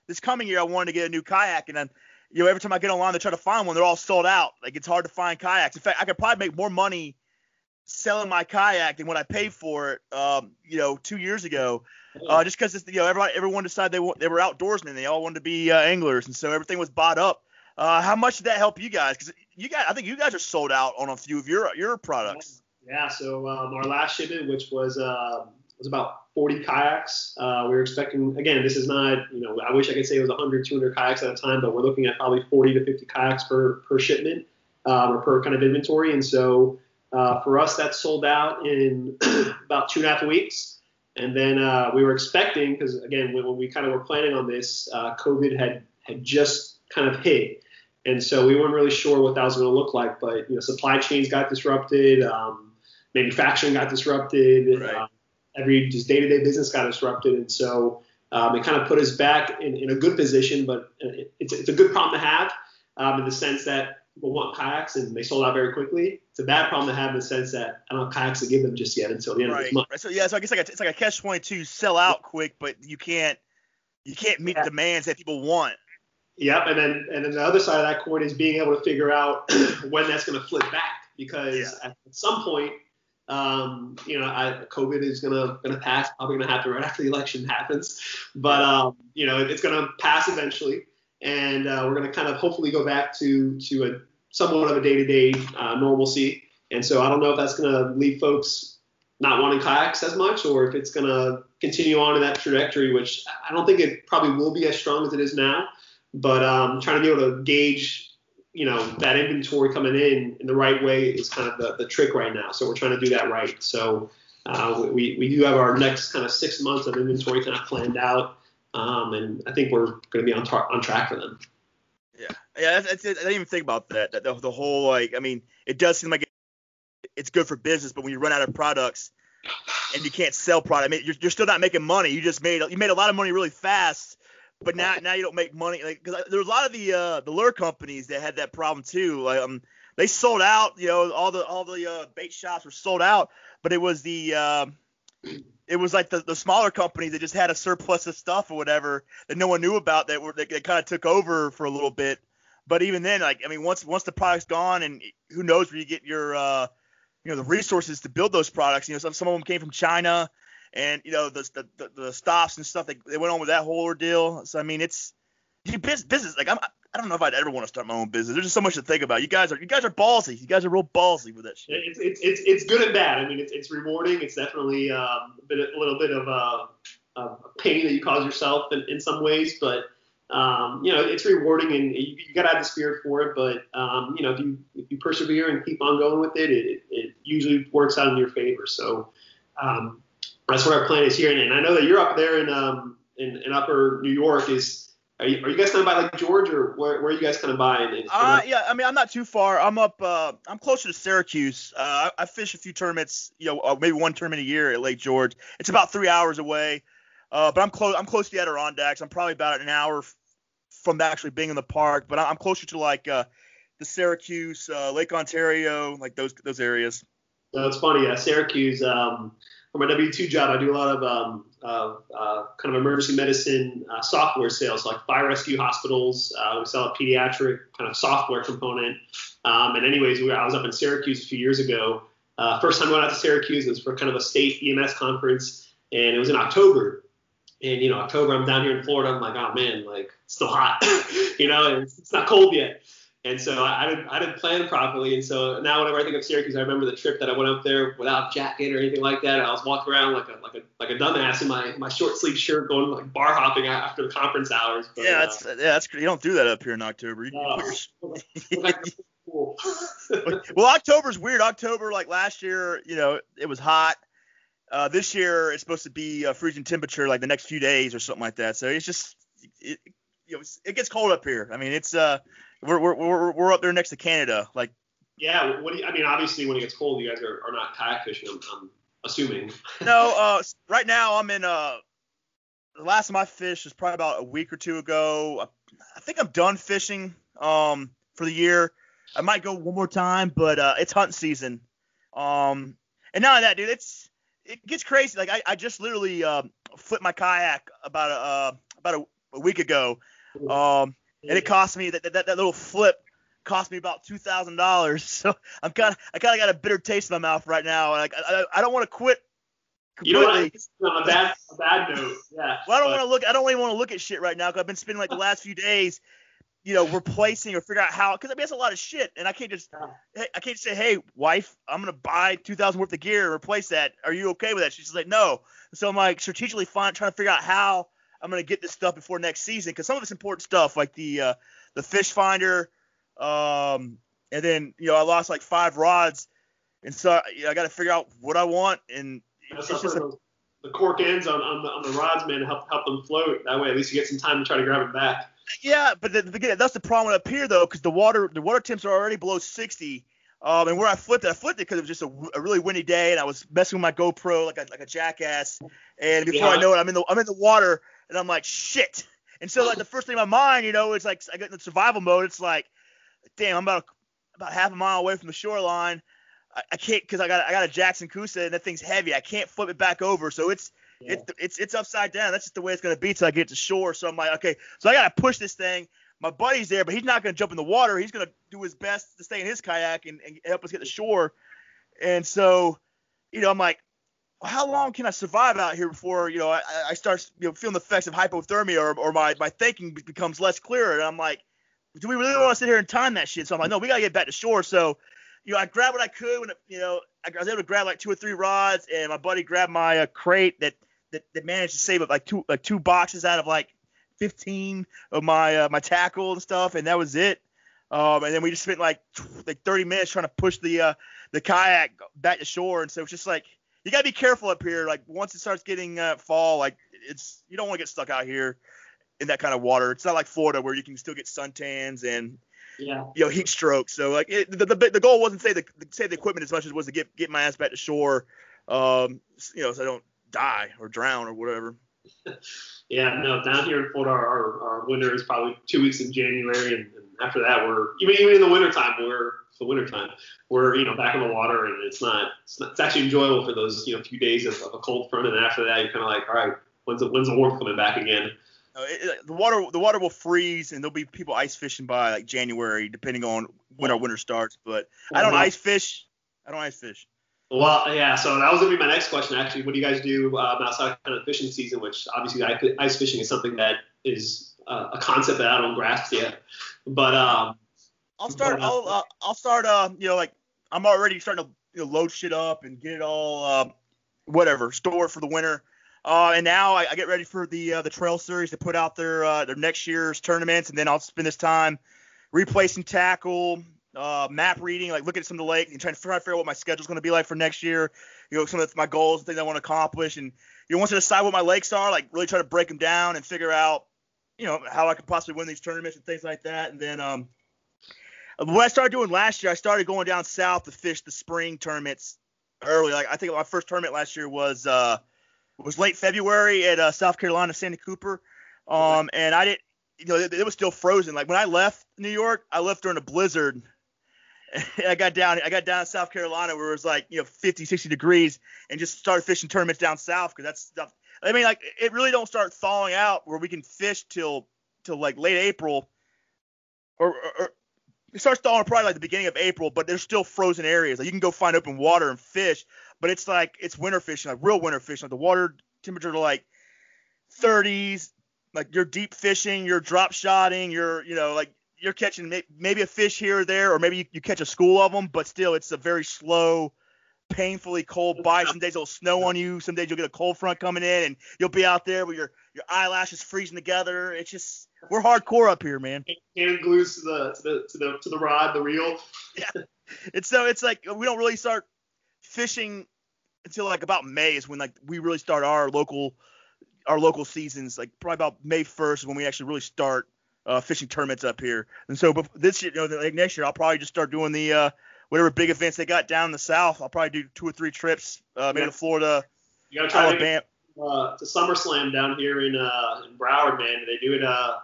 this coming year I wanted to get a new kayak, and then, you know, every time I get online to try to find one, they're all sold out. Like it's hard to find kayaks. In fact, I could probably make more money selling my kayak than what I paid for it, um, you know, two years ago, uh, just because you know everybody, everyone decided they they were outdoorsmen they all wanted to be uh, anglers, and so everything was bought up. Uh, how much did that help you guys? Because you guys, I think you guys are sold out on a few of your your products. Yeah. So um, our last shipment, which was uh, was about 40 kayaks, uh, we were expecting. Again, this is not, you know, I wish I could say it was 100, 200 kayaks at a time, but we're looking at probably 40 to 50 kayaks per per shipment um, or per kind of inventory. And so uh, for us, that sold out in about two and a half weeks. And then uh, we were expecting, because again, when, when, we kind of were planning on this, uh, COVID had had just kind of hit. And so we weren't really sure what that was going to look like. But you know, supply chains got disrupted, um, manufacturing got disrupted, right. uh, every just day-to-day business got disrupted, and so um, it kind of put us back in, in a good position. But it's, it's a good problem to have um, in the sense that people want kayaks and they sold out very quickly. It's a bad problem to have in the sense that I don't have kayaks to give them just yet until the end right. of this month. Right. So yeah, so I guess like a, it's like a catch twenty two, sell out quick, but you can't you can't meet yeah. demands that people want. Yep, and then and then the other side of that coin is being able to figure out when that's going to flip back because yeah. at some point, um, you know, I, COVID is gonna gonna pass. Probably gonna happen right after the election happens, but um, you know, it's gonna pass eventually, and uh, we're gonna kind of hopefully go back to to a somewhat of a day-to-day uh, normalcy. And so I don't know if that's gonna leave folks not wanting kayaks as much, or if it's gonna continue on in that trajectory, which I don't think it probably will be as strong as it is now but um, trying to be able to gauge you know that inventory coming in in the right way is kind of the, the trick right now. So we're trying to do that right. So uh, we, we do have our next kind of six months of inventory kind of planned out um, and i think we're going to be on, tar- on track for them. Yeah. Yeah that's, that's, i didn't even think about that, the, the whole like i mean it does seem like it's good for business but when you run out of products and you can't sell product I mean, you're, you're still not making money. You just made you made a lot of money really fast but now now you don't make money like because there's a lot of the uh, the lure companies that had that problem too. Like, um, they sold out. You know, all the all the uh, bait shops were sold out, but it was the uh, it was like the, the smaller companies that just had a surplus of stuff or whatever that no one knew about that were that, that kind of took over for a little bit. But even then, like I mean, once once the product's gone, and who knows where you get your uh, you know the resources to build those products. You know, some some of them came from China and you know the the, the stops and stuff. They, they went on with that whole ordeal. So I mean, it's business. Like I'm, I don't know if I'd ever want to start my own business. There's just so much to think about. You guys are you guys are ballsy. You guys are real ballsy with that shit. It's it's it's, it's good and bad. I mean, it's, it's rewarding. It's definitely um, a, bit, a little bit of a, a pain that you cause yourself in, in some ways, but um, you know, it's rewarding and you, you got to have the spirit for it. But um, you know, if you if you persevere and keep on going with it, it, it usually works out in your favor. So um, that's what our plan is here. And, I know that you're up there in um in, in Upper New York. Is are you, are you guys kind of by like George or where, where are you guys kind of by? uh, yeah, I mean I'm not too far. I'm up. Uh, I'm closer to Syracuse. Uh, I, I fish a few tournaments. You know, uh, maybe one tournament a year at Lake George. It's about three hours away. Uh, but I'm close. I'm close to the Adirondacks. I'm probably about an hour f- from actually being in the park. But I'm closer to like uh, the Syracuse, uh, Lake Ontario, like those those areas. That's funny. Yeah, Syracuse. Um, for my W-2 job, I do a lot of um, uh, uh, kind of emergency medicine uh, software sales, like fire rescue hospitals. Uh, we sell a pediatric kind of software component. Um, and anyways, we, I was up in Syracuse a few years ago. Uh, first time I went out to Syracuse it was for kind of a state EMS conference, and it was in October. And you know, October, I'm down here in Florida. I'm like, oh man, like it's still hot, you know, it's, it's not cold yet. And so I, I, didn't I didn't plan properly. And so now whenever I think of Syracuse, I remember the trip that I went up there without a jacket or anything like that. And I was walking around like a like a like a dumbass in my my short sleeve shirt, going like bar hopping after the conference hours. But, yeah, that's uh, yeah, that's you don't do that up here in October. You, uh, cold. well, October's weird. October, like last year, you know, it was hot. Uh, this year, it's supposed to be a freezing temperature like the next few days or something like that. So it's just, it, you know, it gets cold up here. I mean, it's uh, we're we're we're, we're up there next to Canada. Like, yeah. What do you, I mean, obviously, when it gets cold, you guys are, are not kayak fishing. I'm, I'm assuming. no, uh, right now I'm in uh, the last time I fished was probably about a week or two ago. I think I'm done fishing um for the year. I might go one more time, but uh, it's hunting season. Um, and not that, dude, it's it gets crazy. Like I, I just literally uh, flipped my kayak about a uh, about a, a, week ago, um, and it cost me that, that that little flip cost me about two thousand dollars. So I'm kind of I kind of got a bitter taste in my mouth right now. Like I, I, I don't want to quit completely. You know, on a bad a bad note, yeah. Well, I don't want to look. I don't even want to look at shit right now because I've been spending like the last few days you know, replacing or figure out how, because I mean, that's a lot of shit, and I can't just, I can't just say, hey, wife, I'm gonna buy two thousand worth of gear and replace that. Are you okay with that? She's like, no. So I'm like strategically fine, trying to figure out how I'm gonna get this stuff before next season, because some of it's important stuff, like the uh, the fish finder, um, and then you know I lost like five rods, and so you know, I got to figure out what I want, and it's just a, the cork ends on, on the, on the rods, man, to help help them float. That way, at least you get some time to try to grab them back. Yeah, but the, the, that's the problem up here though, because the water the water temps are already below 60. Um, and where I flipped it, I flipped it because it was just a, a, really windy day, and I was messing with my GoPro like a like a jackass. And before yeah. I know it, I'm in the I'm in the water, and I'm like shit. And so like the first thing in my mind, you know, it's like I get in the survival mode. It's like, damn, I'm about about half a mile away from the shoreline. I, I can't because I got I got a Jackson Coosa and that thing's heavy. I can't flip it back over, so it's yeah. It, it's it's upside down. That's just the way it's gonna be till I get to shore. So I'm like, okay, so I gotta push this thing. My buddy's there, but he's not gonna jump in the water. He's gonna do his best to stay in his kayak and, and help us get to shore. And so, you know, I'm like, how long can I survive out here before you know I, I start you know feeling the effects of hypothermia or, or my my thinking becomes less clear? And I'm like, do we really want to sit here and time that shit? So I'm like, no, we gotta get back to shore. So you know, I grabbed what I could when, you know, I was able to grab like two or three rods, and my buddy grabbed my uh, crate that that, that managed to save up like two like two boxes out of like 15 of my uh, my tackle and stuff, and that was it. Um, and then we just spent like like 30 minutes trying to push the uh, the kayak back to shore, and so it's just like you gotta be careful up here. Like once it starts getting uh, fall, like it's you don't want to get stuck out here in that kind of water. It's not like Florida where you can still get suntans and yeah. you know heat stroke. So like it, the, the the goal wasn't say the save the equipment as much as was to get get my ass back to shore. Um, you know, so I don't die or drown or whatever. yeah, no, down here in Florida, our, our winter is probably two weeks in January, and, and after that, we're even even in the wintertime, we're the wintertime, we're you know back in the water, and it's not it's, not, it's actually enjoyable for those you know few days of, of a cold front, and after that, you're kind of like, all right, when's the when's the warmth coming back again? it, the water the water will freeze and there'll be people ice fishing by like January depending on when our winter starts. But I don't uh-huh. ice fish. I don't ice fish. Well, yeah. So that was gonna be my next question. Actually, what do you guys do um, outside kind of fishing season? Which obviously ice fishing is something that is uh, a concept that I don't grasp yet. But um, I'll start. But, uh, I'll uh, I'll start. Uh, you know, like I'm already starting to you know, load shit up and get it all uh, whatever store for the winter. Uh, and now I, I, get ready for the uh, the trail series to put out their uh, their next year's tournaments, and then I'll spend this time replacing tackle, uh, map reading, like looking at some of the lake and trying to, try to figure out what my schedule's going to be like for next year. You know, some of my goals, and things I want to accomplish, and you know, once I decide what my lakes are, like really try to break them down and figure out, you know, how I could possibly win these tournaments and things like that. And then um, what I started doing last year, I started going down south to fish the spring tournaments early. Like I think my first tournament last year was uh was late February at uh, South Carolina Santee Cooper. Um, and I didn't, you know, it, it, was still frozen. Like when I left New York, I left during a blizzard I got down I got down in South Carolina where it was like you know 50 60 degrees and just started fishing tournaments down south because that's stuff I mean like it really don't start thawing out where we can fish till till like late April or, or, or it starts thawing probably like the beginning of April but there's still frozen areas. Like you can go find open water and fish but it's like it's winter fishing like real winter fishing. Like the water temperature to like 30s like you're deep fishing you're drop shotting you're you know like you're catching maybe a fish here or there, or maybe you, you catch a school of them, but still it's a very slow painfully cold bite. Some days it'll snow on you. Some days you'll get a cold front coming in, and you'll be out there with your your eyelashes freezing together. It's just we're hardcore up here, man. Hand glues to the to the to the to the rod, the reel. Yeah. It's so it's like we don't really start fishing until like about May is when like we really start our local our local seasons. Like probably about May 1st is when we actually really start uh, fishing tournaments up here. And so this year, you know, like next year, I'll probably just start doing the uh, whatever big events they got down in the south. I'll probably do two or three trips, uh, maybe yeah. to Florida, you gotta try Alabama. To uh, to SummerSlam down here in uh, in Broward, man. They do it. Uh,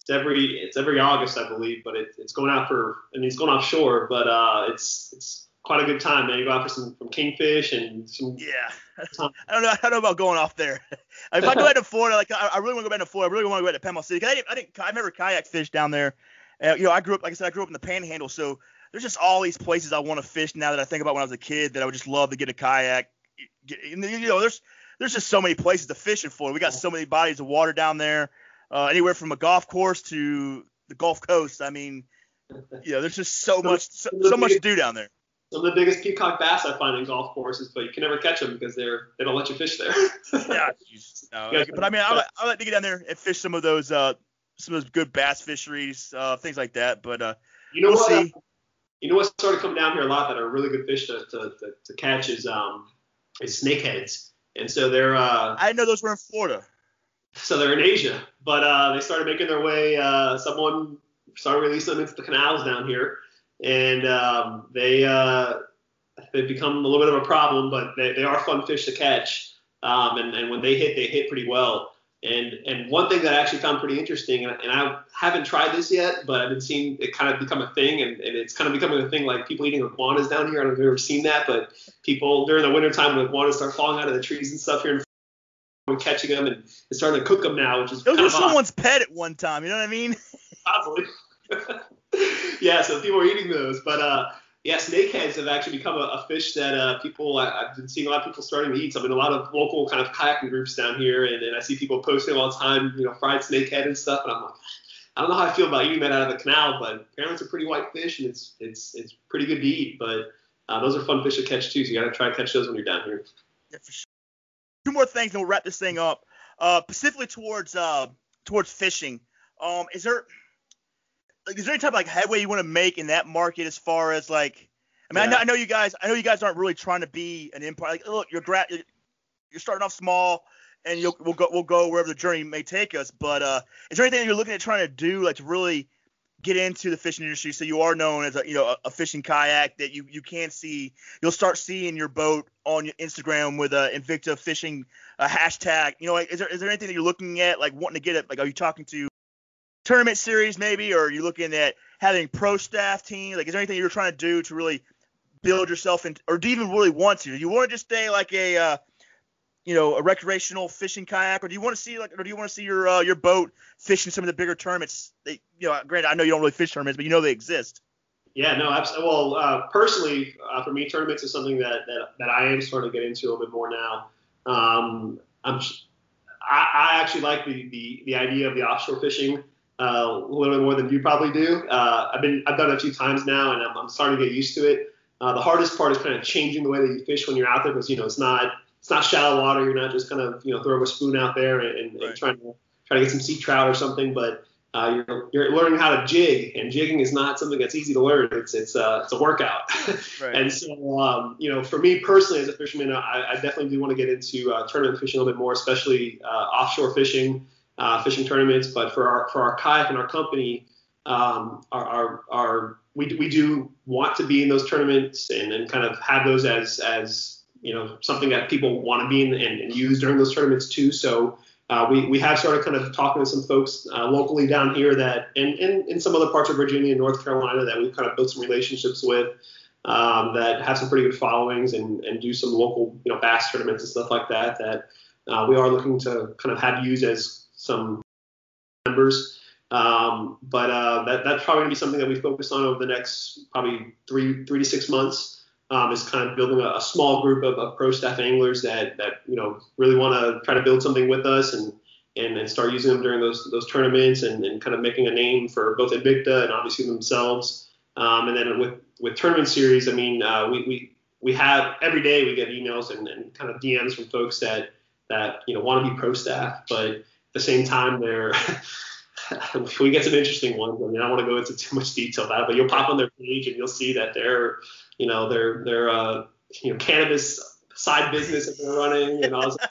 it's every it's every August, I believe, but it, it's going out for I mean it's going offshore, but uh, it's it's quite a good time, man. You go out for some from kingfish and some. Yeah. I don't know. I don't know about going off there. if I go back to Florida, like I, I really want to go back to Florida. I really want to go back to Panama City. Cause I didn't, I didn't. I never kayak fished down there. Uh, you know, I grew up, like I said, I grew up in the Panhandle, so there's just all these places I want to fish now that I think about when I was a kid that I would just love to get a kayak. Get, you know, there's there's just so many places to fish in Florida. We got so many bodies of water down there, uh, anywhere from a golf course to the Gulf Coast. I mean, you know, there's just so much so, so much to do down there some of the biggest peacock bass I find in golf courses, but you can never catch them because they're they don't let you fish there. yeah, no, but I mean, I like, I like to get down there and fish some of those uh some of those good bass fisheries, uh, things like that. But uh, you know we'll what? See. You know what's started coming down here a lot that are really good fish to, to, to, to catch is um is snakeheads, and so they're uh. I know those were in Florida. So they're in Asia, but uh, they started making their way. Uh, someone started releasing them into the canals down here and um, they uh, they've become a little bit of a problem, but they, they are fun fish to catch. Um, and, and when they hit, they hit pretty well. And and one thing that I actually found pretty interesting, and, and I haven't tried this yet, but I've been seeing it kind of become a thing, and, and it's kind of becoming a thing like people eating iguanas down here. I don't know if you've ever seen that, but people during the wintertime when iguanas start falling out of the trees and stuff here in and catching them and, and starting to cook them now, which is those were someone's pet at one time. You know what I mean? Probably. yeah, so people are eating those. But uh, yeah, snakeheads have actually become a, a fish that uh, people I, have been seeing a lot of people starting to eat. So I'm in a lot of local kind of kayaking groups down here, and, and I see people posting all the time, you know, fried snakehead and stuff. And I'm like, I don't know how I feel about eating that out of the canal, but apparently it's a pretty white fish, and it's it's it's pretty good to eat. But uh, those are fun fish to catch too. So you got to try to catch those when you're down here. Yeah, for sure. Two more things, and we'll wrap this thing up. Uh, specifically towards uh, towards fishing. Um, is there like, is there any type of like headway you want to make in that market as far as like? I mean, yeah. I, know, I know you guys. I know you guys aren't really trying to be an empire. Like, look, you're gra- you're starting off small, and you'll we'll go we'll go wherever the journey may take us. But uh, is there anything that you're looking at trying to do, like to really get into the fishing industry, so you are known as a you know a, a fishing kayak that you you can see. You'll start seeing your boat on your Instagram with a Invicta fishing a hashtag. You know, like, is there is there anything that you're looking at, like wanting to get it? Like, are you talking to tournament series maybe, or are you looking at having pro staff team? Like, is there anything you're trying to do to really build yourself in, or do you even really want to? Do you want to just stay like a, uh, you know, a recreational fishing kayak, or do you want to see like, or do you want to see your uh, your boat fishing some of the bigger tournaments? They, you know, granted, I know you don't really fish tournaments, but you know they exist. Yeah, no, absolutely. Well, uh, personally, uh, for me, tournaments is something that, that, that I am starting to get into a little bit more now. Um, I'm, I, I actually like the, the, the idea of the offshore fishing uh, a little bit more than you probably do. Uh, I've been I've done it a few times now, and I'm, I'm starting to get used to it. Uh, the hardest part is kind of changing the way that you fish when you're out there because you know it's not it's not shallow water. You're not just kind of you know throwing a spoon out there and, and, right. and trying to try to get some sea trout or something. But uh, you're, you're learning how to jig, and jigging is not something that's easy to learn. It's it's uh, it's a workout. right. And so um, you know, for me personally as a fisherman, I, I definitely do want to get into uh, tournament fishing a little bit more, especially uh, offshore fishing uh, fishing tournaments. But for our for our kayak and our company, um, our, our, our we, we do want to be in those tournaments and, and kind of have those as as you know something that people want to be in and, and use during those tournaments too. So uh, we, we have started kind of talking to some folks uh, locally down here that and, and in some other parts of Virginia and North Carolina that we've kind of built some relationships with um, that have some pretty good followings and, and do some local you know bass tournaments and stuff like that that uh, we are looking to kind of have used as some members. Um, but uh, that, that's probably going to be something that we focus on over the next probably three three to six months. Um, is kind of building a, a small group of, of, pro staff anglers that that you know really want to try to build something with us and, and and start using them during those those tournaments and, and kind of making a name for both Invicta and obviously themselves. Um, and then with with tournament series, I mean, uh, we, we we have every day we get emails and, and kind of DMs from folks that that you know want to be pro staff, but the same time they're we get some interesting ones. I mean, I don't want to go into too much detail about it, but you'll pop on their page and you'll see that they're, you know, they're they're uh, you know cannabis side business that they're running, and all.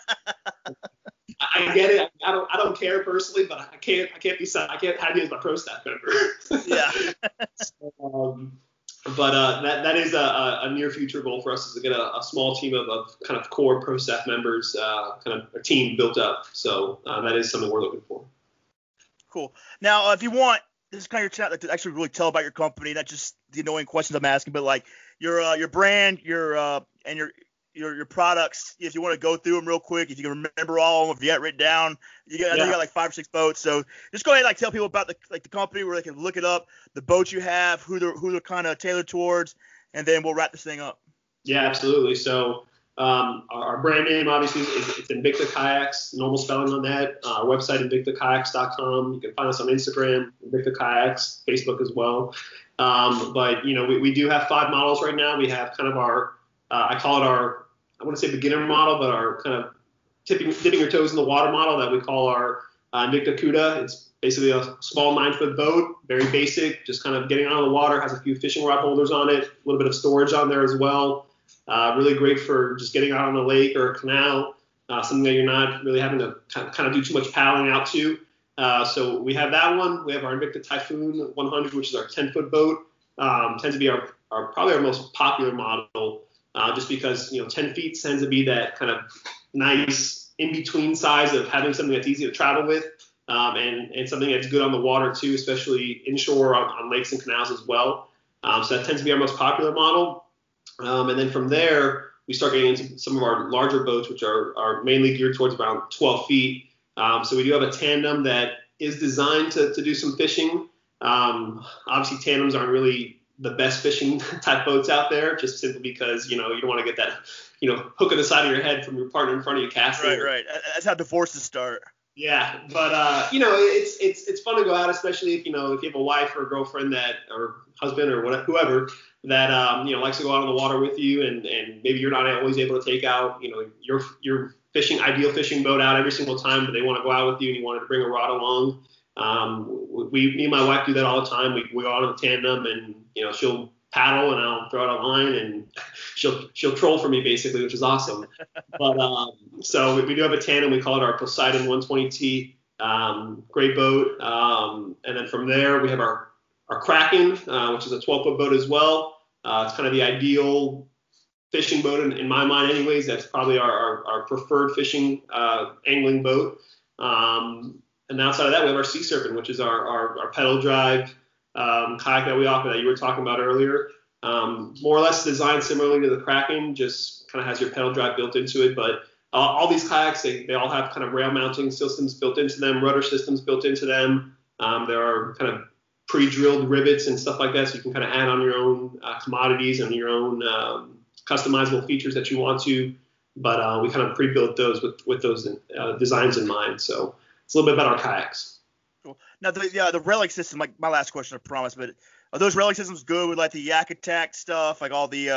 I get it. I don't. I don't care personally, but I can't. I can't be. I can't have you as my pro staff member. yeah. so, um, but uh, that that is a, a, near future goal for us is to get a, a small team of, of, kind of core pro staff members, uh, kind of a team built up. So uh, that is something we're looking for. Cool. Now, uh, if you want, this is kind of your chat to actually really tell about your company, not just the annoying questions I'm asking, but like your uh, your brand, your uh, and your your your products. If you want to go through them real quick, if you can remember all of them, if you got written down, you got, yeah. You got like five or six boats. So just go ahead and like tell people about the like the company where they can look it up, the boats you have, who they're who they're kind of tailored towards, and then we'll wrap this thing up. Yeah, absolutely. So um, our, brand name obviously is it's Invicta Kayaks, normal spelling on that. Uh, our website invictakayaks.com. You can find us on Instagram, Invicta Kayaks, Facebook as well. Um, but you know we, we do have five models right now. We have kind of our uh, I call it our I want to say beginner model, but our kind of tipping, dipping your toes in the water model that we call our uh, Invicta Cuda. It's basically a small nine foot boat, very basic, just kind of getting out of the water, has a few fishing rod holders on it, a little bit of storage on there as well. Uh, really great for just getting out on a lake or a canal, uh, something that you're not really having to kind of do too much paddling out to. Uh, so we have that one. We have our Invicta Typhoon 100, which is our 10 foot boat. Um, tends to be our, our probably our most popular model uh, just because you know 10 feet tends to be that kind of nice in between size of having something that's easy to travel with um, and, and something that's good on the water too, especially inshore on, on lakes and canals as well. Um, so that tends to be our most popular model. Um, and then from there, we start getting into some of our larger boats, which are, are mainly geared towards around 12 feet. Um, so we do have a tandem that is designed to, to do some fishing. Um, obviously, tandems aren't really the best fishing type boats out there, just simply because you know you don't want to get that you know hook on the side of your head from your partner in front of you casting. Right, right. That's how divorces start. Yeah, but uh, you know it's it's it's fun to go out, especially if you know if you have a wife or a girlfriend that or husband or whatever, whoever that um, you know likes to go out on the water with you, and and maybe you're not always able to take out you know your your fishing ideal fishing boat out every single time, but they want to go out with you and you wanted to bring a rod along. Um, we, me and my wife do that all the time. We, we go out on a tandem and, you know, she'll paddle and I'll throw out a line and she'll, she'll troll for me basically, which is awesome. but, um, so we, we, do have a tandem. We call it our Poseidon 120T. Um, great boat. Um, and then from there, we have our, our Kraken, uh, which is a 12 foot boat as well. Uh, it's kind of the ideal fishing boat in, in, my mind anyways. That's probably our, our, our preferred fishing, uh, angling boat. Um, and outside of that, we have our Sea Serpent, which is our, our, our pedal drive um, kayak that we offer that you were talking about earlier. Um, more or less designed similarly to the Kraken, just kind of has your pedal drive built into it. But uh, all these kayaks, they, they all have kind of rail mounting systems built into them, rudder systems built into them. Um, there are kind of pre-drilled rivets and stuff like that, so you can kind of add on your own uh, commodities and your own um, customizable features that you want to. But uh, we kind of pre-built those with with those uh, designs in mind. So it's a little bit about our kayaks. Cool. Now the yeah the relic system, like my last question, I promise, but are those relic systems good with like the Yak Attack stuff, like all the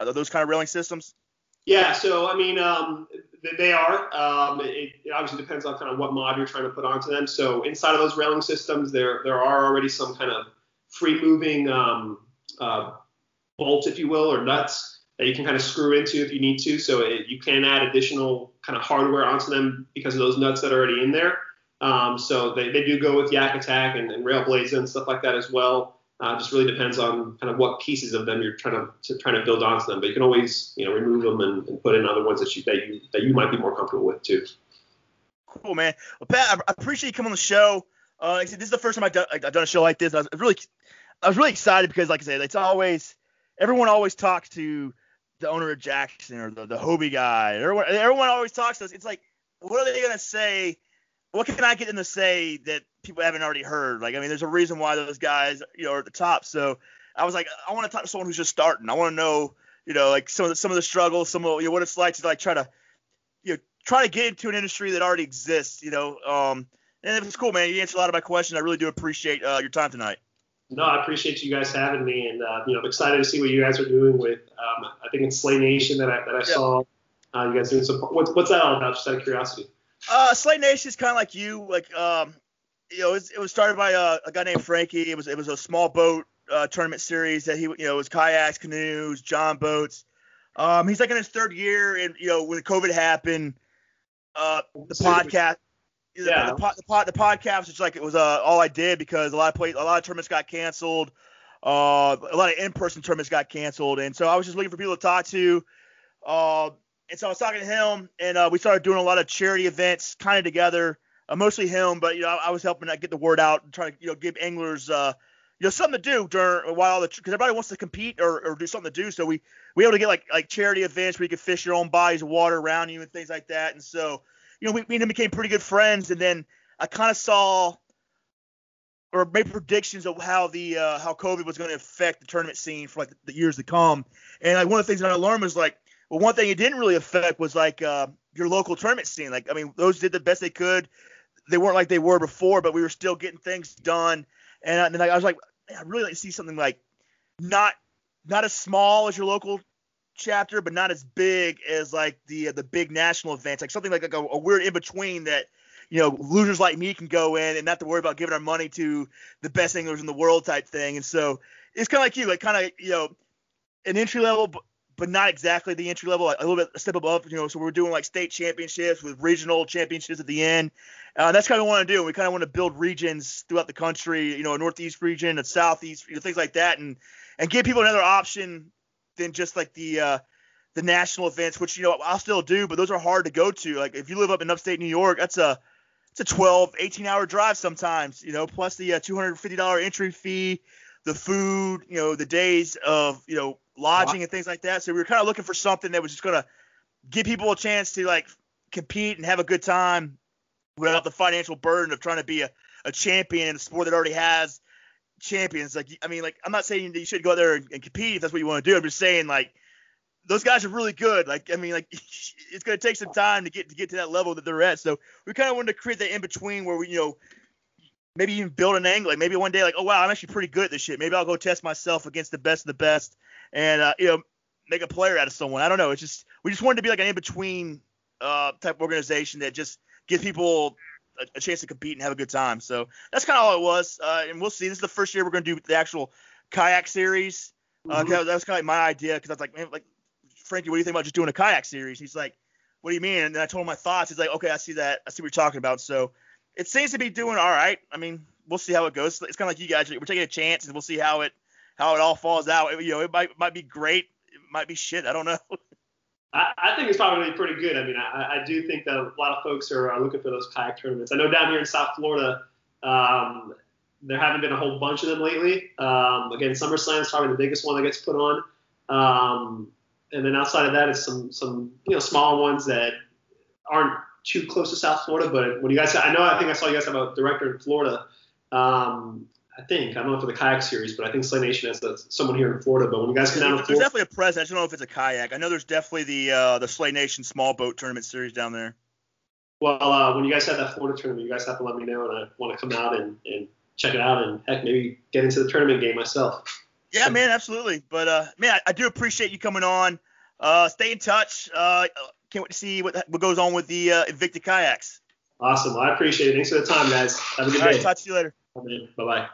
are those kind of railing systems? Yeah, so I mean, um, they are. Um, it, it, obviously depends on kind of what mod you're trying to put onto them. So inside of those railing systems, there there are already some kind of free moving um, uh, bolts, if you will, or nuts that you can kind of screw into if you need to. So it, you can add additional kind of hardware onto them because of those nuts that are already in there. Um, so they, they do go with Yak Attack and, and Railblaza and stuff like that as well. Uh, just really depends on kind of what pieces of them you're trying to, to trying to build onto them. But you can always you know remove them and, and put in other ones that you that you that you might be more comfortable with too. Cool, man. Well, Pat, I appreciate you coming on the show. Uh, I this is the first time I've done, I've done a show like this. I was really, I was really excited because, like I said, it's always everyone always talks to the owner of Jackson or the, the Hobie guy. Everyone, everyone always talks to us. It's like, what are they gonna say what can I get them to say that people haven't already heard? Like, I mean, there's a reason why those guys, you know, are at the top. So I was like, I want to talk to someone who's just starting. I want to know, you know, like some of the, some of the struggles, some of you know, what it's like to like try to, you know, try to get into an industry that already exists. You know, um, and it was cool, man. You answered a lot of my questions. I really do appreciate uh, your time tonight. No, I appreciate you guys having me, and uh, you know, I'm excited to see what you guys are doing with. Um, I think it's Slay Nation that I that I saw. Uh, you guys doing some. What's what's that all about? Just out of curiosity. Uh, Slay Nation is kind of like you, like um, you know, it was, it was started by a, a, guy named Frankie. It was it was a small boat uh, tournament series that he, you know, it was kayaks, canoes, john boats. Um, he's like in his third year, and you know, when COVID happened, uh, the podcast. Yeah. The, the, the, pod, the podcast was just like it was uh, all I did because a lot of play, a lot of tournaments got canceled. Uh, a lot of in-person tournaments got canceled, and so I was just looking for people to talk to. Uh, and so I was talking to him, and uh, we started doing a lot of charity events, kind of together. Uh, mostly him, but you know I was helping get the word out and trying to you know give anglers uh, you know something to do during while the because everybody wants to compete or, or do something to do. So we we able to get like like charity events where you could fish your own bodies of water around you and things like that. And so you know we, we and him became pretty good friends. And then I kind of saw or made predictions of how the uh, how COVID was going to affect the tournament scene for like the, the years to come. And like one of the things that I learned was like well, one thing it didn't really affect was like uh, your local tournament scene. Like, I mean, those did the best they could. They weren't like they were before, but we were still getting things done. And, then I was like, I really like to see something like not not as small as your local chapter, but not as big as like the uh, the big national events. Like something like, like a, a weird in between that you know losers like me can go in and not to worry about giving our money to the best anglers in the world type thing. And so it's kind of like you, like kind of you know an entry level but not exactly the entry level, a little bit a step above. You know, so we're doing like state championships with regional championships at the end. Uh, that's kind of what we want to do. We kind of want to build regions throughout the country. You know, a northeast region, a southeast, you know, things like that, and and give people another option than just like the uh, the national events, which you know I'll still do, but those are hard to go to. Like if you live up in upstate New York, that's a it's a 12, 18 hour drive sometimes. You know, plus the uh, $250 entry fee, the food, you know, the days of you know lodging and things like that. So we were kind of looking for something that was just gonna give people a chance to like compete and have a good time without the financial burden of trying to be a, a champion in a sport that already has champions. Like I mean, like I'm not saying that you should go there and, and compete if that's what you want to do. I'm just saying like those guys are really good. Like I mean, like it's gonna take some time to get to get to that level that they're at. So we kind of wanted to create that in between where we you know maybe even build an angle. Like maybe one day like oh wow I'm actually pretty good at this shit. Maybe I'll go test myself against the best of the best and uh, you know make a player out of someone. I don't know. It's just we just wanted to be like an in between uh, type organization that just gives people a, a, chance to compete and have a good time. So that's kind of all it was. Uh, and we'll see. This is the first year we're going to do the actual kayak series. Uh, mm-hmm. that was kind of like my idea because I was like, man, like Frankie, what do you think about just doing a kayak series? He's like, what do you mean? And then I told him my thoughts. He's like, okay, I see that. I see what you're talking about. So it seems to be doing all right. I mean, we'll see how it goes. It's kind of like you guys. We're taking a chance and we'll see how it how it all falls out. You know, it might might be great, it might be shit. I don't know. I, I think it's probably pretty good. I mean, I, I do think that a lot of folks are, are looking for those kayak tournaments. I know down here in South Florida, um, there haven't been a whole bunch of them lately. Um, again, SummerSlam is probably the biggest one that gets put on. Um, and then outside of that, it's some some you know small ones that aren't too close to South Florida. But do you guys? I know I think I saw you guys have a director in Florida. Um, I think I don't know for the kayak series, but I think Slay Nation has the, someone here in Florida. But when you guys come down to Florida, there's definitely a presence. I don't know if it's a kayak. I know there's definitely the uh, the Slay Nation small boat tournament series down there. Well, uh, when you guys have that Florida tournament, you guys have to let me know, and I want to come out and, and check it out, and heck, maybe get into the tournament game myself. Yeah, man, absolutely. But uh, man, I, I do appreciate you coming on. Uh, stay in touch. Uh, can't wait to see what what goes on with the uh, Invicta kayaks. Awesome. Well, I appreciate it. Thanks for the time, guys. Have a good All day. Right, talk to you later. Bye bye.